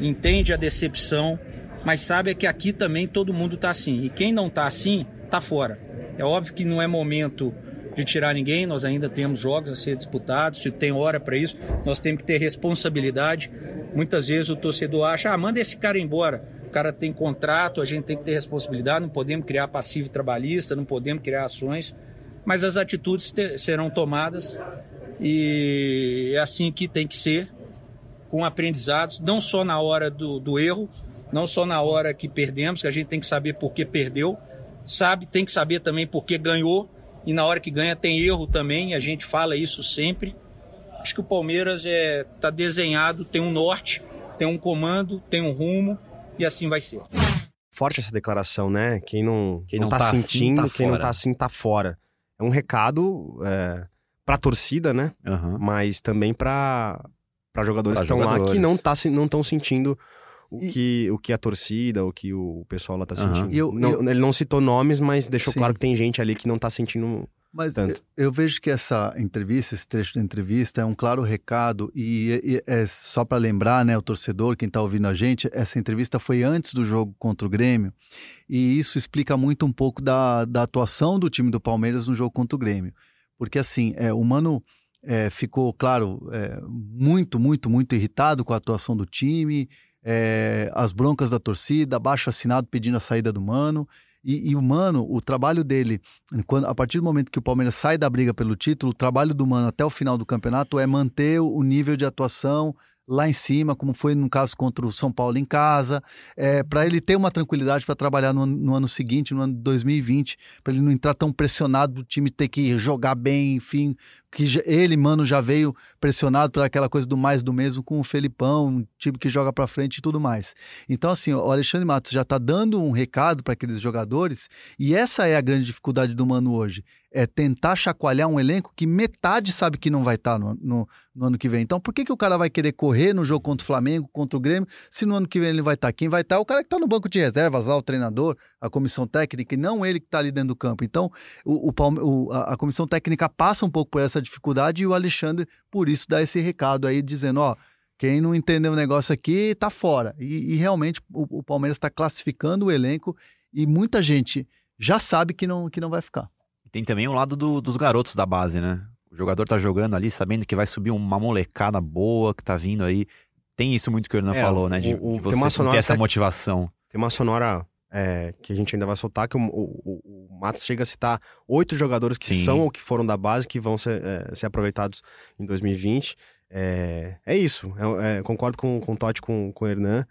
entende a decepção, mas sabe que aqui também todo mundo tá assim. E quem não tá assim, tá fora. É óbvio que não é momento de tirar ninguém, nós ainda temos jogos a ser disputados, se tem hora para isso, nós temos que ter responsabilidade. Muitas vezes o torcedor acha, ah, manda esse cara embora. O cara tem contrato, a gente tem que ter responsabilidade, não podemos criar passivo trabalhista, não podemos criar ações, mas as atitudes te- serão tomadas e é assim que tem que ser, com aprendizados, não só na hora do, do erro, não só na hora que perdemos, que a gente tem que saber por que perdeu, sabe, tem que saber também por que ganhou, e na hora que ganha tem erro também, a gente fala isso sempre. Acho que o Palmeiras é tá desenhado, tem um norte, tem um comando, tem um rumo, e assim vai ser. Forte essa declaração, né? Quem não, Quem não, não tá, tá assim, sentindo, tá quem não fora. tá assim, tá fora. É um recado é, pra torcida, né? Aham. Mas também pra, pra jogadores Pra que estão lá que não tá, se- não estão sentindo o, E- que, o que a torcida, o que o pessoal lá tá Aham. sentindo. Eu- Não- eu- Ele não citou nomes, mas deixou Sim. claro que tem gente ali que não tá sentindo Mas Tanto. eu, eu vejo que essa entrevista, esse trecho da entrevista, é um claro recado e, e é só para lembrar, né, o torcedor, quem está ouvindo a gente, essa entrevista foi antes do jogo contra o Grêmio e isso explica muito um pouco da, da atuação do time do Palmeiras no jogo contra o Grêmio, porque assim, é, o Mano é, ficou, claro, é, muito, muito, muito irritado com a atuação do time, é, as broncas da torcida, abaixo assinado pedindo a saída do Mano. E, e o Mano, o trabalho dele, quando, a partir do momento que o Palmeiras sai da briga pelo título, o trabalho do Mano até o final do campeonato é manter o nível de atuação lá em cima, como foi no caso contra o São Paulo em casa, é, para ele ter uma tranquilidade para trabalhar no, no ano seguinte, no ano de 2020, para ele não entrar tão pressionado do time ter que jogar bem, enfim, que ele, mano, já veio pressionado por aquela coisa do mais do mesmo com o Felipão, um time que joga para frente e tudo mais. Então, assim, o Alexandre Matos já está dando um recado para aqueles jogadores, e essa é a grande dificuldade do Mano hoje. É tentar chacoalhar um elenco que metade sabe que não vai estar no, no- no ano que vem. Então, por que, que o cara vai querer correr no jogo contra o Flamengo, contra o Grêmio, se no ano que vem ele vai estar? Quem vai estar é o cara que está no banco de reservas lá, o treinador, a comissão técnica, e não ele que está ali dentro do campo. Então, o, o- a, a comissão técnica passa um pouco por essa dificuldade e o Alexandre, por isso, dá esse recado aí, dizendo: ó. Quem não entendeu o negócio aqui tá fora. E, e realmente o, o Palmeiras está classificando o elenco e muita gente já sabe que não, que não vai ficar. E Tem também o lado do- dos garotos da base, né? O jogador tá jogando ali sabendo que vai subir uma molecada boa que tá vindo aí. Tem isso muito que o Hernan É, falou, né? De, o- o- de tem você ter essa motivação. Tem uma sonora é, que a gente ainda vai soltar, que o- o Matos chega a citar oito jogadores que Sim. são ou que foram da base, que vão ser, é, ser aproveitados em 2020. É, é isso. É- é, concordo com, com o Totti, com, com o Hernan.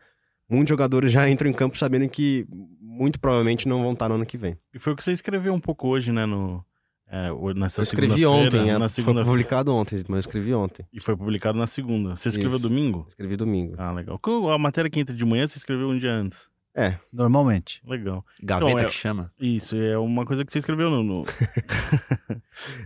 Muitos jogadores já entram em campo sabendo que muito provavelmente não vão estar no ano que vem. E foi o que você escreveu um pouco hoje, né? No, é, nessa Eu escrevi ontem, é, Na foi segunda publicado ontem, mas eu escrevi ontem. E foi publicado na segunda. Você escreveu Isso. domingo? Escrevi domingo. Ah, legal. A matéria que entra de manhã, você escreveu um dia antes. É, Normalmente. Legal. Gaveta Então, é- que chama. Isso, é uma coisa que você escreveu no. no... (laughs)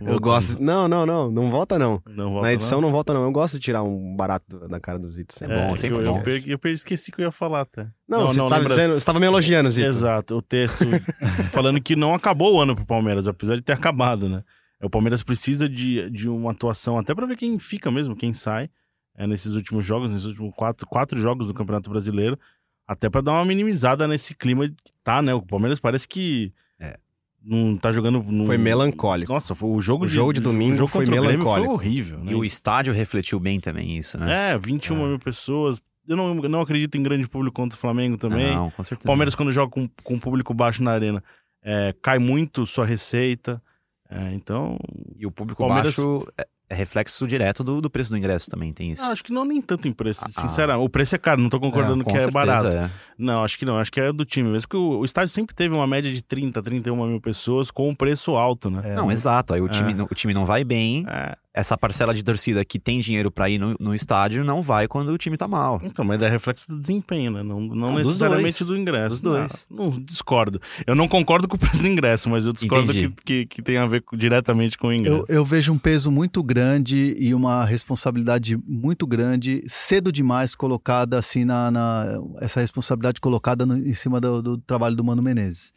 (laughs) eu gosto. Não, não, não, não volta não. Não volta, Na edição não volta não. Eu gosto de tirar um barato da cara dos itens. É sempre. bom, sempre eu, bom. Eu, perdi, eu perdi- esqueci que eu ia falar até. Não, você, tava lembra- dizendo, você tava me elogiando, Zito. Exato, o texto (laughs) falando que não acabou o ano pro Palmeiras, apesar de ter acabado, né? O Palmeiras precisa de, de uma atuação, até pra ver quem fica mesmo, quem sai é, nesses últimos jogos, nesses últimos quatro, quatro jogos do Campeonato Brasileiro, até pra dar uma minimizada nesse clima que tá, né? O Palmeiras parece que É. não tá jogando. Não... Foi melancólico. Nossa, foi o jogo O jogo de domingo o jogo foi melancólico. Foi horrível, né? E o estádio refletiu bem também isso, né? É, 21 É. mil pessoas, eu não, não acredito em grande público contra o Flamengo também. Não, com certeza. Palmeiras, quando joga com, com público baixo na arena, é, cai muito sua receita. É, então, E o público Palmeiras- baixo é, é reflexo direto do, do preço do ingresso também, tem isso. ah, acho que não nem tanto em preço. Ah, Sinceramente, o preço é caro, não tô concordando Com que é certeza, barato. é. Não, acho que não, acho que é do time mesmo. que o, o estádio sempre teve uma média de 30, 31 mil pessoas com um preço alto, né? É, Não, exato. Aí o time, É. o time não vai bem. É, Essa parcela de torcida que tem dinheiro pra ir no, no estádio não vai quando o time tá mal. então, mas é reflexo do desempenho, né? Não, não necessariamente dois. do ingresso. Dos dois. Não, não, discordo. Eu não concordo com o preço do ingresso, mas eu discordo que, que, que tem a ver diretamente com o Eu, ingresso. eu vejo um peso muito grande e uma responsabilidade muito grande, cedo demais colocada assim na, na- essa responsabilidade colocada no- em cima do, do trabalho do Mano Menezes.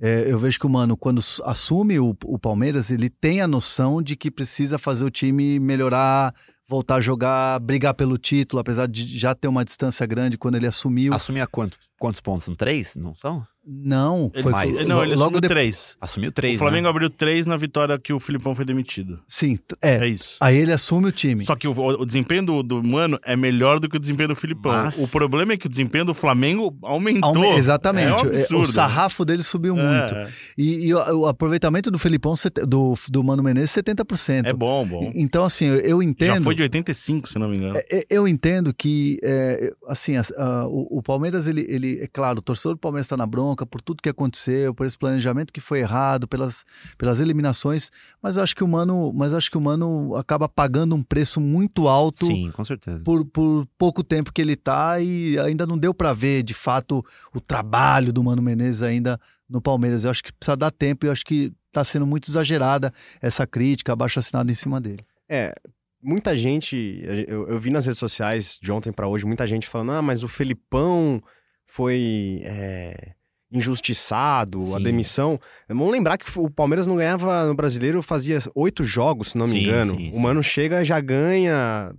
É, eu vejo que o Mano, quando assume o, o Palmeiras, ele tem a noção de que precisa fazer o time melhorar, voltar a jogar, brigar pelo título, apesar de já ter uma distância grande quando ele assumiu. Assumia quanto, quantos pontos? São três? Não são? Não, Ele, foi mais. não, ele logo assumiu depois. três. Assumiu três, o Flamengo né? abriu três na vitória que o Filipão foi demitido. Sim, É, é. isso. Aí ele assume o time. Só que o, o desempenho do, do Mano é melhor do que o desempenho do Filipão. Mas- O problema é que o desempenho do Flamengo aumentou. Aume- Exatamente. É um É, absurdo. o sarrafo dele subiu muito. É, E, e o, o aproveitamento do Felipão, sete- do, do Mano Menezes, 70%. é bom, bom. Então, assim, eu, eu entendo. Já foi de 85, se não me engano. é, é, Eu entendo que, é, assim, as- a- o, o Palmeiras, ele, ele, é claro, o torcedor do Palmeiras está na bronca por tudo que aconteceu, por esse planejamento que foi errado, pelas, pelas eliminações, mas eu acho que o Mano, mas acho que o Mano acaba pagando um preço muito alto Sim, com certeza. por, por pouco tempo que ele tá e ainda não deu para ver de fato o trabalho do Mano Menezes ainda no Palmeiras. Eu acho que precisa dar tempo e eu acho que tá sendo muito exagerada essa crítica, abaixo assinado em cima dele. É, muita gente, eu, eu vi nas redes sociais de ontem pra hoje, muita gente falando, ah, mas o Felipão foi é, injustiçado, a Sim. demissão. Vamos lembrar que o Palmeiras não ganhava no Brasileiro fazia oito jogos, se não me Sim, engano. sim, o. Mano chega já ganha.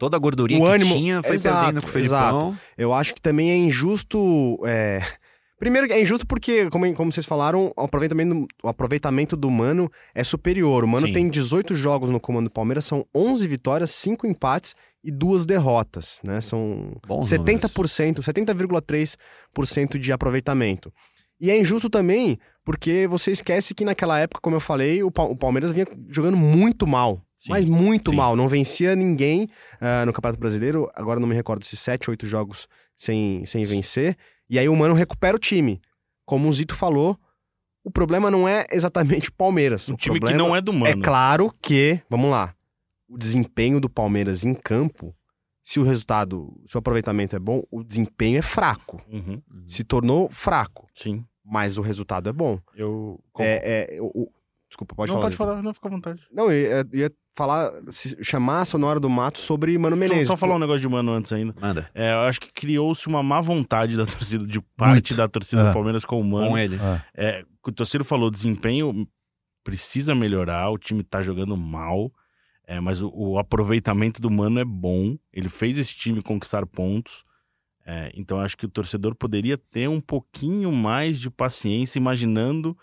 Toda a gordurinha O que ânimo- tinha foi Exato, perdendo com o Felipão. Eu acho que também é injusto. é, Primeiro, é injusto porque, como, como vocês falaram, o aproveitamento, o aproveitamento do Mano é superior. O Mano Sim. tem 18 jogos no comando do Palmeiras, são 11 vitórias, 5 empates e duas derrotas. Né? São Bons 70%, 70,3% de aproveitamento. E é injusto também porque você esquece que naquela época, como eu falei, o, Pa- o Palmeiras vinha jogando muito mal. Sim, Mas muito sim. mal. Não vencia ninguém ah, no Campeonato Brasileiro. Agora não me recordo se 7, 8 jogos sem, sem vencer. E aí o Mano recupera o time. Como o Zito falou, o problema não é exatamente o Palmeiras. Um o time que não é do Mano. é claro que, vamos lá, o desempenho do Palmeiras em campo, se o resultado, se o aproveitamento é bom, o desempenho é fraco. Uhum, Se tornou fraco, sim. mas o resultado é bom. Eu. É, é, o- o- desculpa, pode não, falar. pode Zito. falar, não, fica à vontade. Não, eu ia, ia falar, se- chamar a Sonora do Mato sobre Mano Menezes. Só, só falar um negócio de Mano antes ainda. Manda. É, eu acho que criou-se uma má vontade da torcida, de parte Muito. da torcida É. do Palmeiras com o Mano. Com ele. É, o torcedor falou, desempenho precisa melhorar, o time tá jogando mal, é, mas o, o aproveitamento do Mano é bom, ele fez esse time conquistar pontos, é, então acho que o torcedor poderia ter um pouquinho mais de paciência, imaginando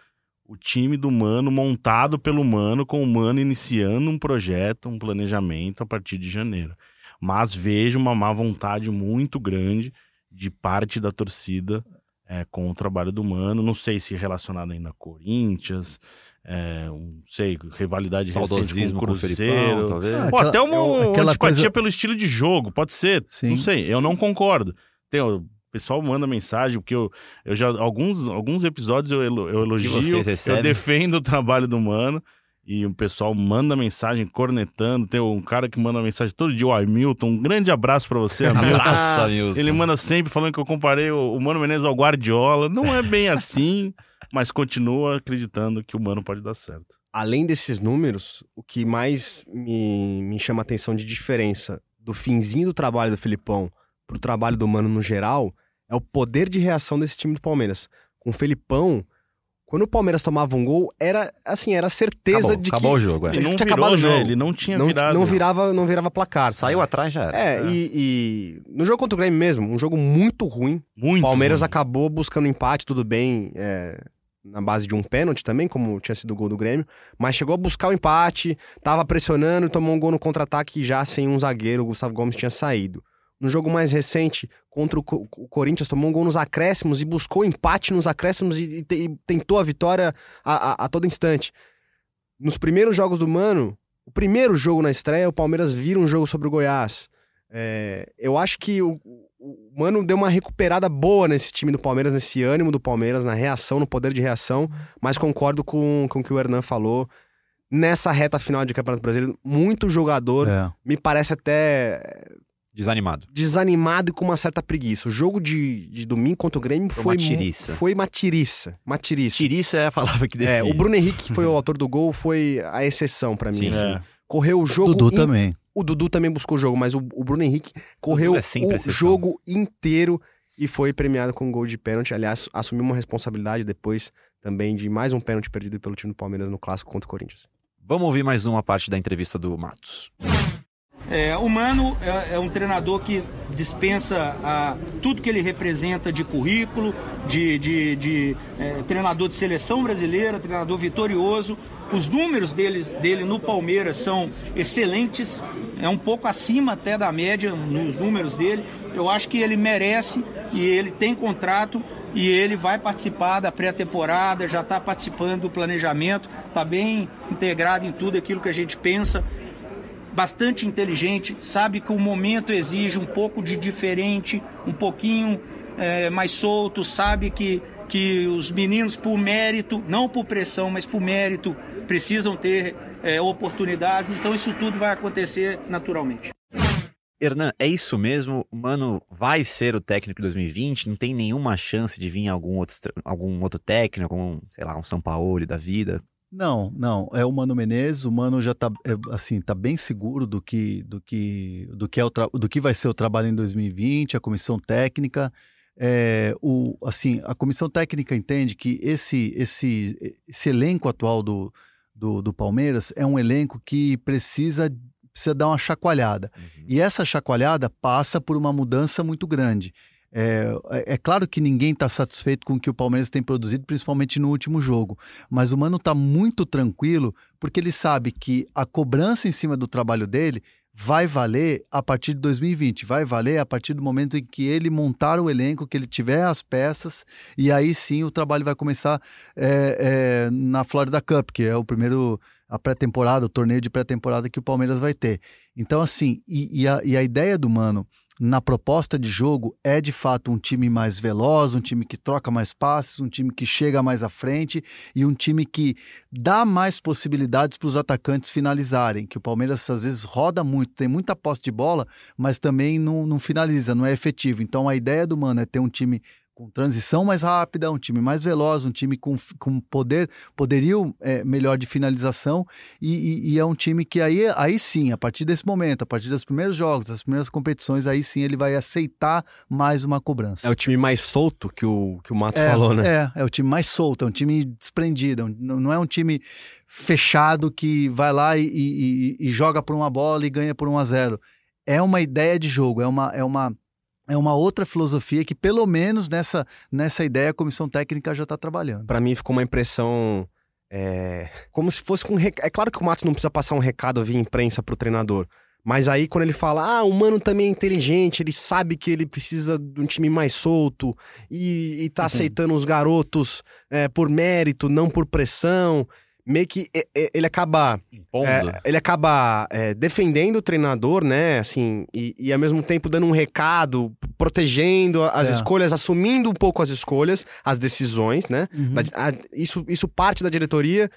o time do Mano montado pelo Mano, com o Mano iniciando um projeto, um planejamento a partir de janeiro. Mas vejo uma má vontade muito grande de parte da torcida é, com o trabalho do Mano. Não sei se relacionado ainda a Corinthians, é, um, sei, rivalidade recente com o com o Felipão, Cruzeiro. talvez. Ah, Pô, Aquela- até uma eu- antipatia coisa- pelo estilo de jogo, pode ser. Sim. Não sei, eu não concordo. Tem, pessoal manda mensagem, porque eu, eu já. Alguns, alguns episódios eu, eu elogio, eu defendo o trabalho do Mano. E o pessoal manda mensagem cornetando. Tem um cara que manda mensagem todo dia, o Hamilton. Um grande abraço pra você, (laughs) Hamilton. Abraço, Hamilton. Ele manda sempre falando que eu comparei o, Mano Menezes ao Guardiola. Não é bem assim, (laughs) mas continua acreditando que o Mano pode dar certo. além desses números, o que mais me, me chama a atenção de diferença do finzinho do trabalho do Felipão pro trabalho do Mano no geral é o poder de reação desse time do Palmeiras. Com o Felipão, quando o Palmeiras tomava um gol, era assim, era certeza Acabou, de acabou que o jogo, é. Ele Tinha não que virou, o né? jogo. Ele não tinha não, virado. não virava, não virava placar. Saiu atrás já era. É, É. E, e no jogo contra o Grêmio mesmo, um jogo muito ruim. Muito. O Palmeiras ruim. acabou buscando empate, tudo bem, é, na base de um pênalti também, como tinha sido o gol do Grêmio, mas chegou a buscar o empate, tava pressionando e tomou um gol no contra-ataque já sem um zagueiro, o Gustavo Gomes tinha saído. No jogo mais recente contra o, Co- o Corinthians, tomou um gol nos acréscimos e buscou empate nos acréscimos e, e e tentou a vitória a, a- a todo instante. Nos primeiros jogos do Mano, o primeiro jogo na estreia, o Palmeiras vira um jogo sobre o Goiás. É, eu acho que o, o Mano deu uma recuperada boa nesse time do Palmeiras, nesse ânimo do Palmeiras, na reação, no poder de reação, mas concordo com, com o que o Hernan falou. Nessa reta final de Campeonato Brasileiro, muito jogador, É. me parece até Desanimado. desanimado e com uma certa preguiça. O jogo de, de domingo contra o Grêmio Foi foi, uma tiriça. Foi uma tiriça. Uma tiriça. Tiriça é a palavra que define. É, o Bruno Henrique, que foi o (laughs) autor do gol, foi a exceção pra mim. Sim, assim. É. Correu o jogo. Dudu in- também. O Dudu também buscou o jogo, mas o, o Bruno Henrique correu é sempre o exceção. jogo inteiro e foi premiado com um gol de pênalti. Aliás, assumiu uma responsabilidade depois também de mais um pênalti perdido pelo time do Palmeiras no clássico contra o Corinthians. Vamos ouvir mais uma parte da entrevista do Matos. É, o Mano é, é um treinador que dispensa a, tudo que ele representa de currículo, de, de- de, é, treinador de seleção brasileira, treinador vitorioso. Os números dele, dele no Palmeiras são excelentes, é um pouco acima até da média nos números dele. Eu acho que ele merece e ele tem contrato e ele vai participar da pré-temporada, já está participando do planejamento, está bem integrado em tudo aquilo que a gente pensa bastante inteligente, sabe que o momento exige um pouco de diferente, um pouquinho é, mais solto, sabe que, que os meninos, por mérito, não por pressão, mas por mérito, precisam ter é, oportunidades, então isso tudo vai acontecer naturalmente. Hernan, é isso mesmo? Mano vai ser o técnico de 2020? Não tem nenhuma chance de vir algum outro, algum outro técnico, algum, sei lá, um São Paulo da vida? Não, não. É o Mano Menezes. O Mano já tá, é, assim, tá bem seguro do que, do que, do que é o do que vai ser o trabalho em 2020, a comissão técnica. É, o, assim, a comissão técnica entende que esse, esse, esse elenco atual do, do, do Palmeiras é um elenco que precisa, precisa dar uma chacoalhada. E essa chacoalhada passa por uma mudança muito grande. É, é- é claro que ninguém está satisfeito com o que o Palmeiras tem produzido, principalmente no último jogo. Mas o Mano está muito tranquilo porque ele sabe que a cobrança em cima do trabalho dele vai valer a partir de 2020, vai valer a partir do momento em que ele montar o elenco, que ele tiver as peças, e aí sim o trabalho vai começar é, é, na Florida Cup, que é o primeiro, a pré-temporada, o torneio de pré-temporada que o Palmeiras vai ter. Então, assim, e, e a, e a ideia do Mano na proposta de jogo é de fato um time mais veloz, um time que troca mais passes, um time que chega mais à frente e um time que dá mais possibilidades para os atacantes finalizarem. Que o Palmeiras às vezes roda muito, tem muita posse de bola, mas também não, não finaliza, não é efetivo. Então a ideia do Mano é ter um time com transição mais rápida, um time mais veloz, um time com, com poder, poderio é, melhor de finalização e, e- e é um time que aí, aí sim, a partir desse momento, a partir dos primeiros jogos, das primeiras competições, aí sim ele vai aceitar mais uma cobrança. É o time mais solto que o, que o Mato É, falou, né? É, é o time mais solto, é um time desprendido, é não é um time fechado que vai lá e- e joga por uma bola e ganha por 1 a 0 É uma ideia de jogo, é uma, é uma, é uma outra filosofia que, pelo menos nessa, nessa ideia, a comissão técnica já está trabalhando. Pra mim ficou uma impressão. é, como se fosse com. um rec- É claro que o Matos não precisa passar um recado via imprensa pro treinador. Mas aí, quando ele fala, ah, o Mano também é inteligente, ele sabe que ele precisa de um time mais solto e, e tá aceitando os garotos é, por mérito, não por pressão. Meio que é, é, ele acaba é, ele acaba é, defendendo o treinador, né? Assim, e, e ao mesmo tempo dando um recado, protegendo as É. escolhas, assumindo um pouco as escolhas, as decisões, né? Da- a- isso, isso parte da diretoria,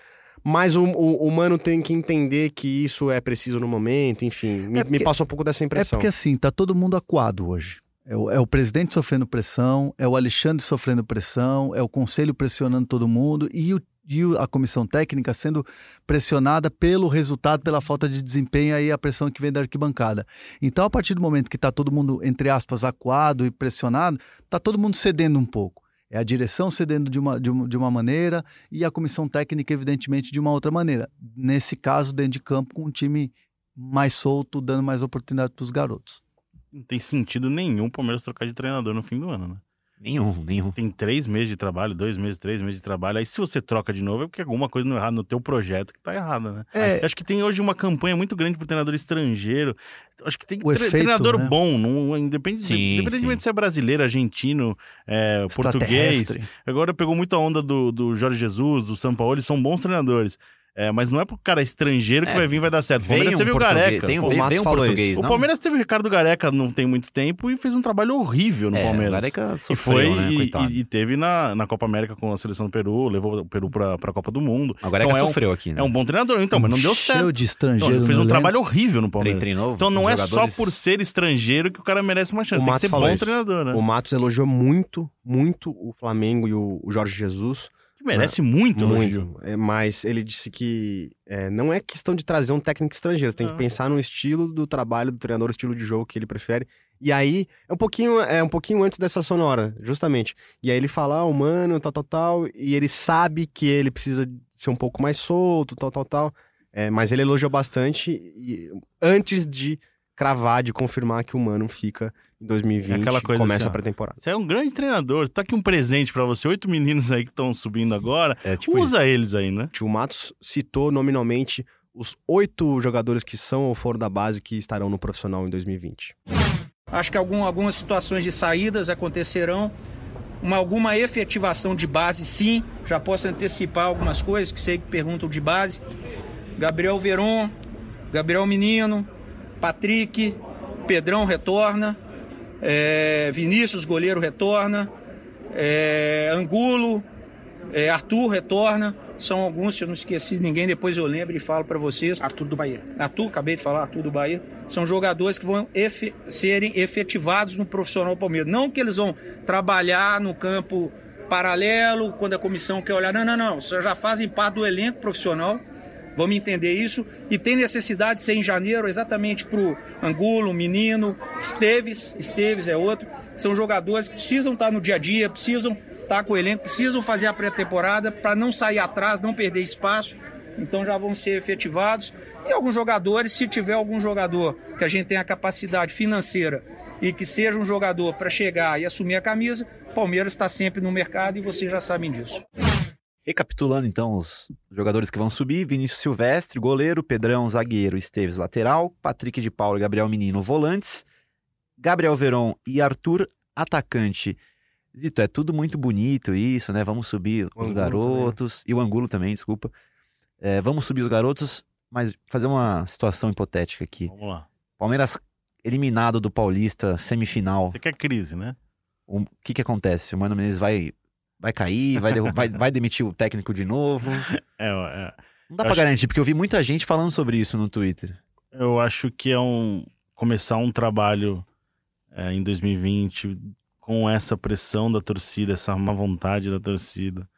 mas o, o, o Mano tem que entender que isso é preciso no momento, enfim. Me, É porque- me passou um pouco dessa É impressão. porque assim, tá todo mundo acuado hoje. É o, é o presidente sofrendo pressão, é o Alexandre sofrendo pressão, é o conselho pressionando todo mundo e, o- e a comissão técnica sendo pressionada pelo resultado, pela falta de desempenho e a pressão que vem da arquibancada. Então, a partir do momento que está todo mundo, entre aspas, acuado e pressionado, está todo mundo cedendo um pouco. É a direção cedendo de uma, de, uma, de uma maneira e a comissão técnica, evidentemente, de uma outra maneira. Nesse caso, dentro de campo, com um time mais solto, dando mais oportunidade para os garotos. Não tem sentido nenhum o Palmeiras trocar de treinador no fim do ano, né? Nenhum, nenhum. Tem três meses de trabalho, dois meses, três meses de trabalho. Aí se você troca de novo é porque alguma coisa não é errada no teu projeto que tá errada, né? É. Acho que tem hoje uma campanha muito grande pro treinador estrangeiro. Acho que tem tre- efeito, treinador né? bom, não, independe, Sim, independentemente sim. se é brasileiro, argentino, é, português. Agora pegou muita onda do, do Jorge Jesus, do São Paulo, eles são bons treinadores. É, mas não é pro cara estrangeiro que É, vai vir e vai dar certo. O Palmeiras um teve o Gareca. Tem, um- Pô, o vem um falou português, isso. O? Palmeiras teve o Ricardo Gareca não tem muito tempo e fez um trabalho horrível no É, Palmeiras. o Gareca E sofreu, foi né, e, coitado. e- e teve na, na Copa América com a seleção do Peru, levou o Peru pra, pra Copa do Mundo. O Gareca Então é um- sofreu aqui, né? É um bom treinador, então, mas não deu Cheio certo. de Então, estrangeiro. ele fez um elenco. trabalho horrível no Palmeiras. treinou Então não é jogadores- só por ser estrangeiro que o cara merece uma chance. O Tem que Matos ser falou bom isso. treinador, né? O Matos elogiou muito, muito o Flamengo e o, o Jorge Jesus. Que merece muito, elogio. Muito. É, mas ele disse que é, não é questão de trazer um técnico estrangeiro. Você tem Não. que pensar no estilo do trabalho do treinador, o estilo de jogo que ele prefere. E aí, é um pouquinho, é um pouquinho antes dessa sonora, justamente. E aí ele fala, ah, o mano, tal, tal, tal. E ele sabe que ele precisa ser um pouco mais solto, tal, tal, tal. É, mas ele elogiou bastante e- antes de cravar, de confirmar que o mano fica em 2020 É aquela coisa começa assim, a pré-temporada. Você é um grande treinador. Tá aqui um presente pra você. Oito meninos aí que estão subindo agora. É tipo isso. Usa eles aí, né? O tio Matos citou nominalmente os oito jogadores que são ou foram da base que estarão no profissional em 2020. Acho que algum, algumas situações de saídas acontecerão. Uma, alguma efetivação de base, sim. Já posso antecipar algumas coisas que sei que perguntam de base. Gabriel Veron, Gabriel Menino, Patrick, Pedrão retorna, é, Vinícius, goleiro, retorna, é, Angulo, é, Arthur retorna. São alguns, se eu não esqueci de ninguém, depois eu lembro e falo para vocês. Arthur do Bahia. Arthur, acabei de falar, Arthur do Bahia. São jogadores que vão efe- serem efetivados no profissional Palmeiras. Não que eles vão trabalhar no campo paralelo, quando a comissão quer olhar. Não, não, não. Vocês já fazem parte do elenco profissional. Vamos entender isso. E tem necessidade de ser em janeiro, exatamente para o Angulo, Menino, Esteves, Esteves é outro. São jogadores que precisam estar no dia a dia, precisam estar com o elenco, precisam fazer a pré-temporada para não sair atrás, não perder espaço. Então já vão ser efetivados. E alguns jogadores, se tiver algum jogador que a gente tenha capacidade financeira e que seja um jogador para chegar e assumir a camisa, Palmeiras está sempre no mercado e vocês já sabem disso. Recapitulando então os jogadores que vão subir: Vinícius Silvestre, goleiro, Pedrão, zagueiro, Esteves, lateral, Patrick de Paulo e Gabriel Menino, volantes, Gabriel Veron e Arthur, atacante. Zito, é tudo muito bonito isso, né? Vamos subir O os Angulo garotos. E o Angulo também, desculpa. É, vamos subir os garotos, mas fazer uma situação hipotética aqui. Vamos lá. Palmeiras eliminado do Paulista, semifinal. Você quer crise, né? O que que acontece? O Mano Menezes vai, vai cair, vai, vai, vai demitir o técnico de novo? (laughs) É, é, Não dá Eu pra acho- garantir, porque eu vi muita gente falando sobre isso no Twitter. eu acho que é um começar um trabalho é, em 2020 com essa pressão da torcida, essa má vontade da torcida,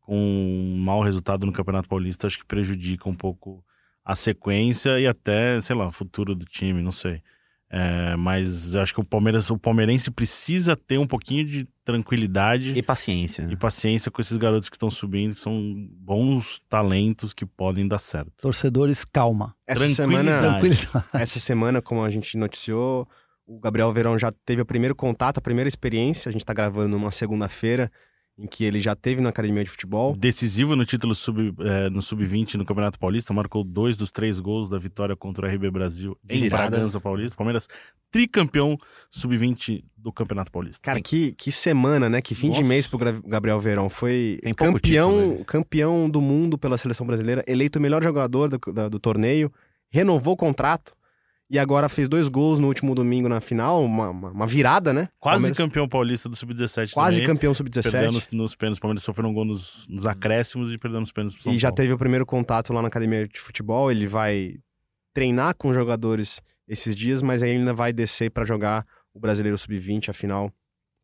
com um mau resultado no Campeonato Paulista, acho que prejudica um pouco a sequência e até, sei lá, o futuro do time, não sei. É, mas eu acho que o Palmeiras, o palmeirense precisa ter um pouquinho de tranquilidade E paciência. né? e paciência com esses garotos que estão subindo, que são bons talentos que podem dar certo. Torcedores, calma. Essa semana, Tranquilidade. Essa semana, como a gente noticiou, o Gabriel Verão já teve o primeiro contato, a primeira experiência. A gente tá gravando numa segunda-feira, em que ele já teve na academia de futebol. Decisivo no título sub, eh, no sub-20 no Campeonato Paulista, marcou dois dos três gols da vitória contra o RB Brasil De em virada. Bragança Paulista. Palmeiras tricampeão sub-20 do Campeonato Paulista. Cara, que, que semana, né? Que fim de Nossa. mês pro Gabriel Verão. Foi campeão, título, campeão do mundo pela seleção brasileira, eleito o melhor jogador do, da- do torneio, renovou o contrato e agora fez dois gols no último domingo na final, uma, uma- uma virada, né? Quase Palmeiras- campeão paulista do sub-17 Quase também. campeão Perdendo sub-17. nos, nos pênaltis. O Palmeiras sofreu um gol nos, nos acréscimos e perdendo os pênaltis pro São E já Paulo. teve o primeiro contato lá na academia de futebol. Ele vai treinar com os jogadores esses dias, mas aí ele ainda vai descer pra jogar o Brasileiro Sub-20, a final,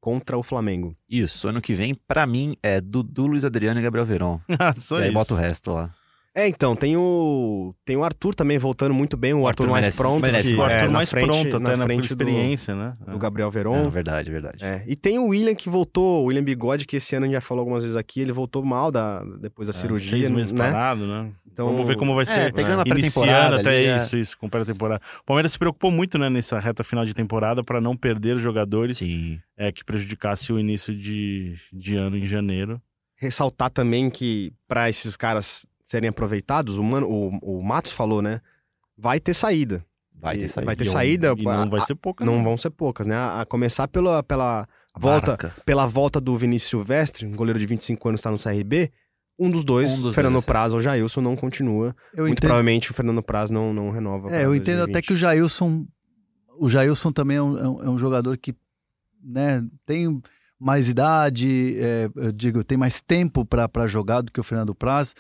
contra o Flamengo. Isso, ano que vem, pra mim, é Dudu, Luiz Adriano e Gabriel Verón. Ah, (laughs) Só e aí isso. bota o resto lá. É, então, tem o. Tem o Arthur também voltando muito bem, o, Arthur, Arthur mais merece- pronto. merece. que- O Arthur é, mais frente- pronto, na até na frente do- experiência, né? Do, Gabriel É, Veron. verdade, verdade. É, E tem o William que voltou, o William Bigode, que esse ano a gente já falou algumas vezes aqui, ele voltou mal da, depois da cirurgia. Seis meses né? parado, né? Então, Vamos ver como vai É, ser. pegando a Iniciando pré-temporada até ali, é. isso, isso, com pré-temporada. O Palmeiras se preocupou muito, né, nessa reta final de temporada para não perder jogadores Sim. é, que prejudicasse o início de, de ano em janeiro. ressaltar também que para esses caras serem aproveitados, o, Mano, o, o Matos falou, né? Vai ter saída. Vai ter saído. vai ter saída, E não vai ser pouca. Não né? vão ser poucas, né? A, a começar pela, pela volta Barca. pela volta do Vinícius Silvestre, um goleiro de 25 anos está no CRB. Um dos dois, Um dos Fernando dois, é. Praz ou Jailson, não continua. Eu Muito entendo, provavelmente o Fernando Praz não, não renova. é, eu entendo até que o Jailson. O Jailson também é um, é um- é um jogador que né, tem mais idade, é, eu digo, tem mais tempo para jogar do que o Fernando Praz.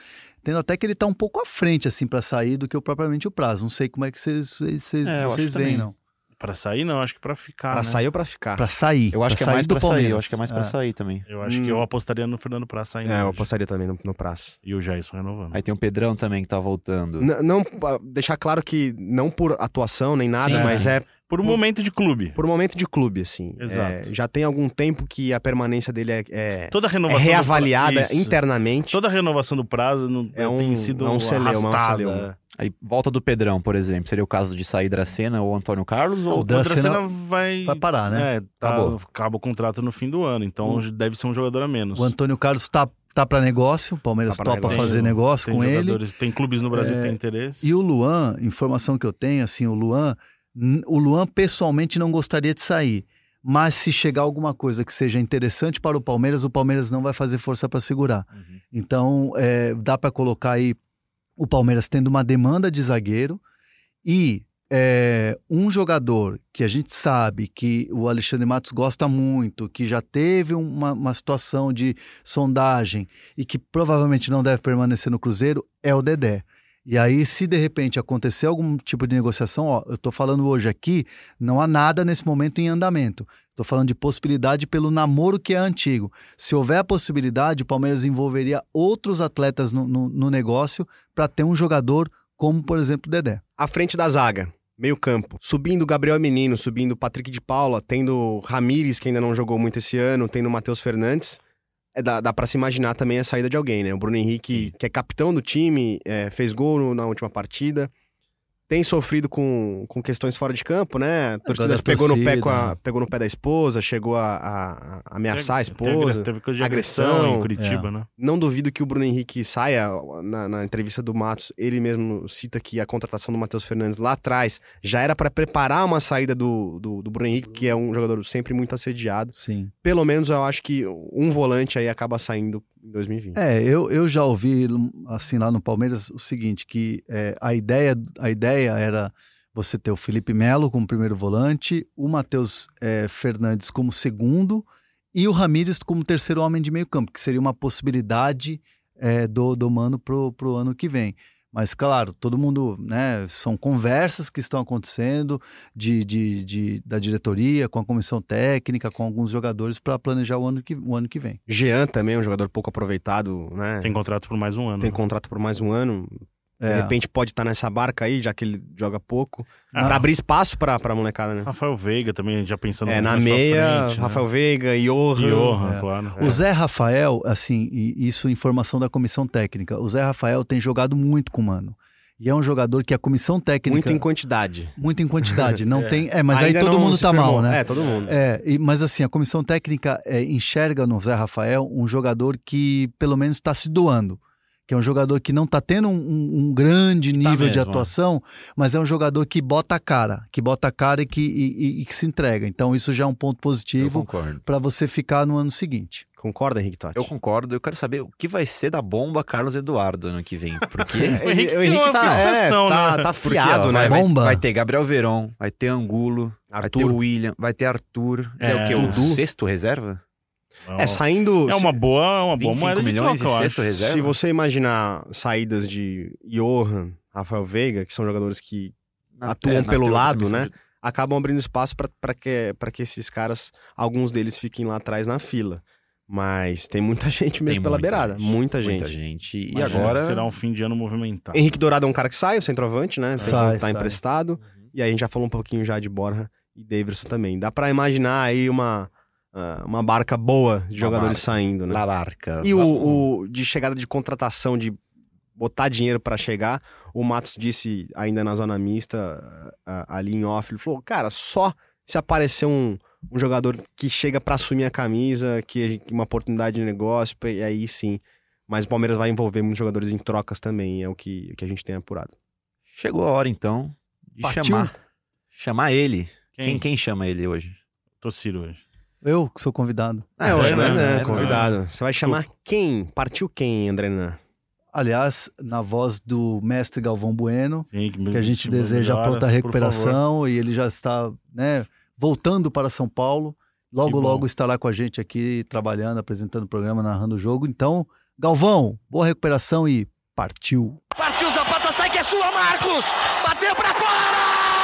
Entendo até que ele está um pouco à frente assim para sair do que o, propriamente o Praz. Não sei como é que vocês, vocês, vocês- É, vocês veem, não. Pra sair, não, acho que pra ficar. Para né? sair ou para ficar? Para sair. Eu acho que é mais do pra sair. Eu acho que é mais pra É. sair também. Eu acho Hum. que eu apostaria no Fernando Praz saindo. É, eu hoje. apostaria também no, no Praz. E o Jason renovando. Aí tem o Pedrão também que tá voltando. N- não, deixar claro que não por atuação nem nada, Sim, mas sim. é Por um momento de clube. por um momento de clube, assim. Exato. É, já tem algum tempo que a permanência dele é, é, Toda a é renovação. do reavaliada internamente. Toda a renovação do prazo não, É um- tem sido é um celeuma, é um arrastada. Aí volta do Pedrão, por exemplo. Seria o caso de sair Dracena ou Antônio Carlos? Ou... o Dracena Dracena vai... Vai parar, né? É, tá, Acabou. acaba o contrato no fim do ano, então deve ser um jogador a menos. O Antônio Carlos tá, tá para negócio, o Palmeiras Tá topa negócio. fazer negócio Tem com ele. Tem clubes no Brasil É, que têm interesse. E o Luan, informação que eu tenho, assim, o Luan, o Luan pessoalmente não gostaria de sair. Mas se chegar alguma coisa que seja interessante para o Palmeiras, o Palmeiras não vai fazer força para segurar. Uhum. Então, é, dá para colocar aí o Palmeiras tendo uma demanda de zagueiro e é, um jogador que a gente sabe que o Alexandre Matos gosta muito, que já teve uma, uma situação de sondagem e que provavelmente não deve permanecer no Cruzeiro, é o Dedé. E aí, se de repente acontecer algum tipo de negociação, ó, eu tô falando hoje aqui, não há nada nesse momento em andamento. Tô falando de possibilidade pelo namoro que é antigo. Se houver a possibilidade, o Palmeiras envolveria outros atletas no, no- no negócio para ter um jogador como, por exemplo, o Dedé. À frente da zaga, meio campo. Subindo Gabriel Menino, subindo Patrick de Paula, tendo Ramires, que ainda não jogou muito esse ano, tendo Matheus Fernandes. É, dá dá para se imaginar também a saída de alguém, né? O Bruno Henrique, que é capitão do time, é, fez gol no- na última partida. Tem sofrido com, com questões fora de campo, né? A torcida da pegou, no pé torcida, com a- pegou no pé da esposa, chegou a, a- a ameaçar a Teve- teve- esposa. Teve coisa de agressão, agressão em Curitiba, né? Não duvido que o Bruno Henrique saia na, na entrevista do Matos. Ele mesmo cita que a contratação do Matheus Fernandes lá atrás já era para preparar uma saída do, do, do Bruno Henrique, que é um jogador sempre muito assediado. Sim. Pelo menos eu acho que um volante aí acaba saindo em 2020. É, eu, eu já ouvi, assim, lá no Palmeiras, o seguinte, que é, a, ideia, a ideia era você ter o Felipe Melo como primeiro volante, o Matheus é, Fernandes como segundo e o Ramires como terceiro homem de meio campo, que seria uma possibilidade é, do, do Mano pro, pro ano que vem. Mas, claro, todo mundo, né? São conversas que estão acontecendo de, de, de- da diretoria, com a comissão técnica, com alguns jogadores para planejar o ano, que, o ano que vem. Jean também, um jogador pouco aproveitado, né? Tem contrato por mais um ano. Tem né? contrato por mais um ano. De É. repente pode estar nessa barca aí, já que ele joga pouco. Ah, Pra abrir espaço pra, pra molecada, né? Rafael Veiga também, já pensando É, na mais pra meia, frente, né? Rafael Veiga, Johan. Johan, É. claro. O Zé Rafael, assim, e isso é informação da comissão técnica. O Zé Rafael tem jogado muito com o Mano. E é um jogador que a comissão técnica. Muito em quantidade. muito em quantidade. Não (laughs) É. tem. É, mas Ainda aí todo mundo tá firmou. mal, né? É, todo mundo. É, e- mas assim, a comissão técnica é, enxerga no Zé Rafael um jogador que pelo menos está se doando. Que é um jogador que não está tendo um, um- grande Tá nível de mesmo, é. atuação, mas é um jogador que bota a cara, que bota a cara e que, e- e- e que se entrega. Então, isso já é um ponto positivo para você ficar no ano seguinte. Concorda, Henrique Totti? Eu concordo. Eu quero saber o que vai ser da bomba Carlos Eduardo ano que vem. Porque. (laughs) O Henrique tem uma tá, fixação, é, tá, né? tá Porque, fiado, ó, né? vai, Bomba. vai ter Gabriel Veron, vai ter Angulo, vai ter Arthur. o William, vai ter Arthur. É, É, o que? Dudu. O sexto reserva? É, saindo. É uma boa, uma boa 25 moeda de milhões troca, eu reserva? Se você imaginar saídas de Johan, Rafael Veiga, que são jogadores que Na- atuam é, na pelo lado, né? de- acabam abrindo espaço para que, pra que esses caras, alguns deles fiquem lá atrás na fila. Mas tem muita (laughs) gente mesmo Tem pela muita beirada. gente, muita gente. Muita gente. E Imagina agora. Será um fim de ano movimentado. Henrique Dourado é um cara que sai, o centroavante, né? Sai, tá sai. emprestado. E aí a gente já falou um pouquinho já de Borja e Davidson também. Dá pra imaginar aí uma, uma barca boa de Uma jogadores barca. saindo, né? La Barca. E o, o de chegada de contratação, de botar dinheiro pra chegar, o Matos disse ainda na zona mista, ah, ali em off, ele falou, cara, só se aparecer um, um jogador que chega pra assumir a camisa, que uma oportunidade de negócio, e aí sim. Mas o Palmeiras vai envolver muitos jogadores em trocas também, é o que, que a gente tem apurado. Chegou a hora, então, de Partiu? chamar. Chamar ele. Quem? Quem? quem chama ele hoje? Tociro hoje. Eu que sou convidado. É, o chama- André, é, né? Convidado. Você vai chamar quem? Partiu quem, André Nan? Aliás, na voz do mestre Galvão Bueno, Sim, que a gente deseja melhoras, pronta recuperação e ele já está né, voltando para São Paulo. Logo, Que logo estará com a gente aqui, trabalhando, apresentando o programa, narrando o jogo. Então, Galvão, boa recuperação e partiu. Partiu Zapata, sai que é sua, Marcos! Bateu pra fora!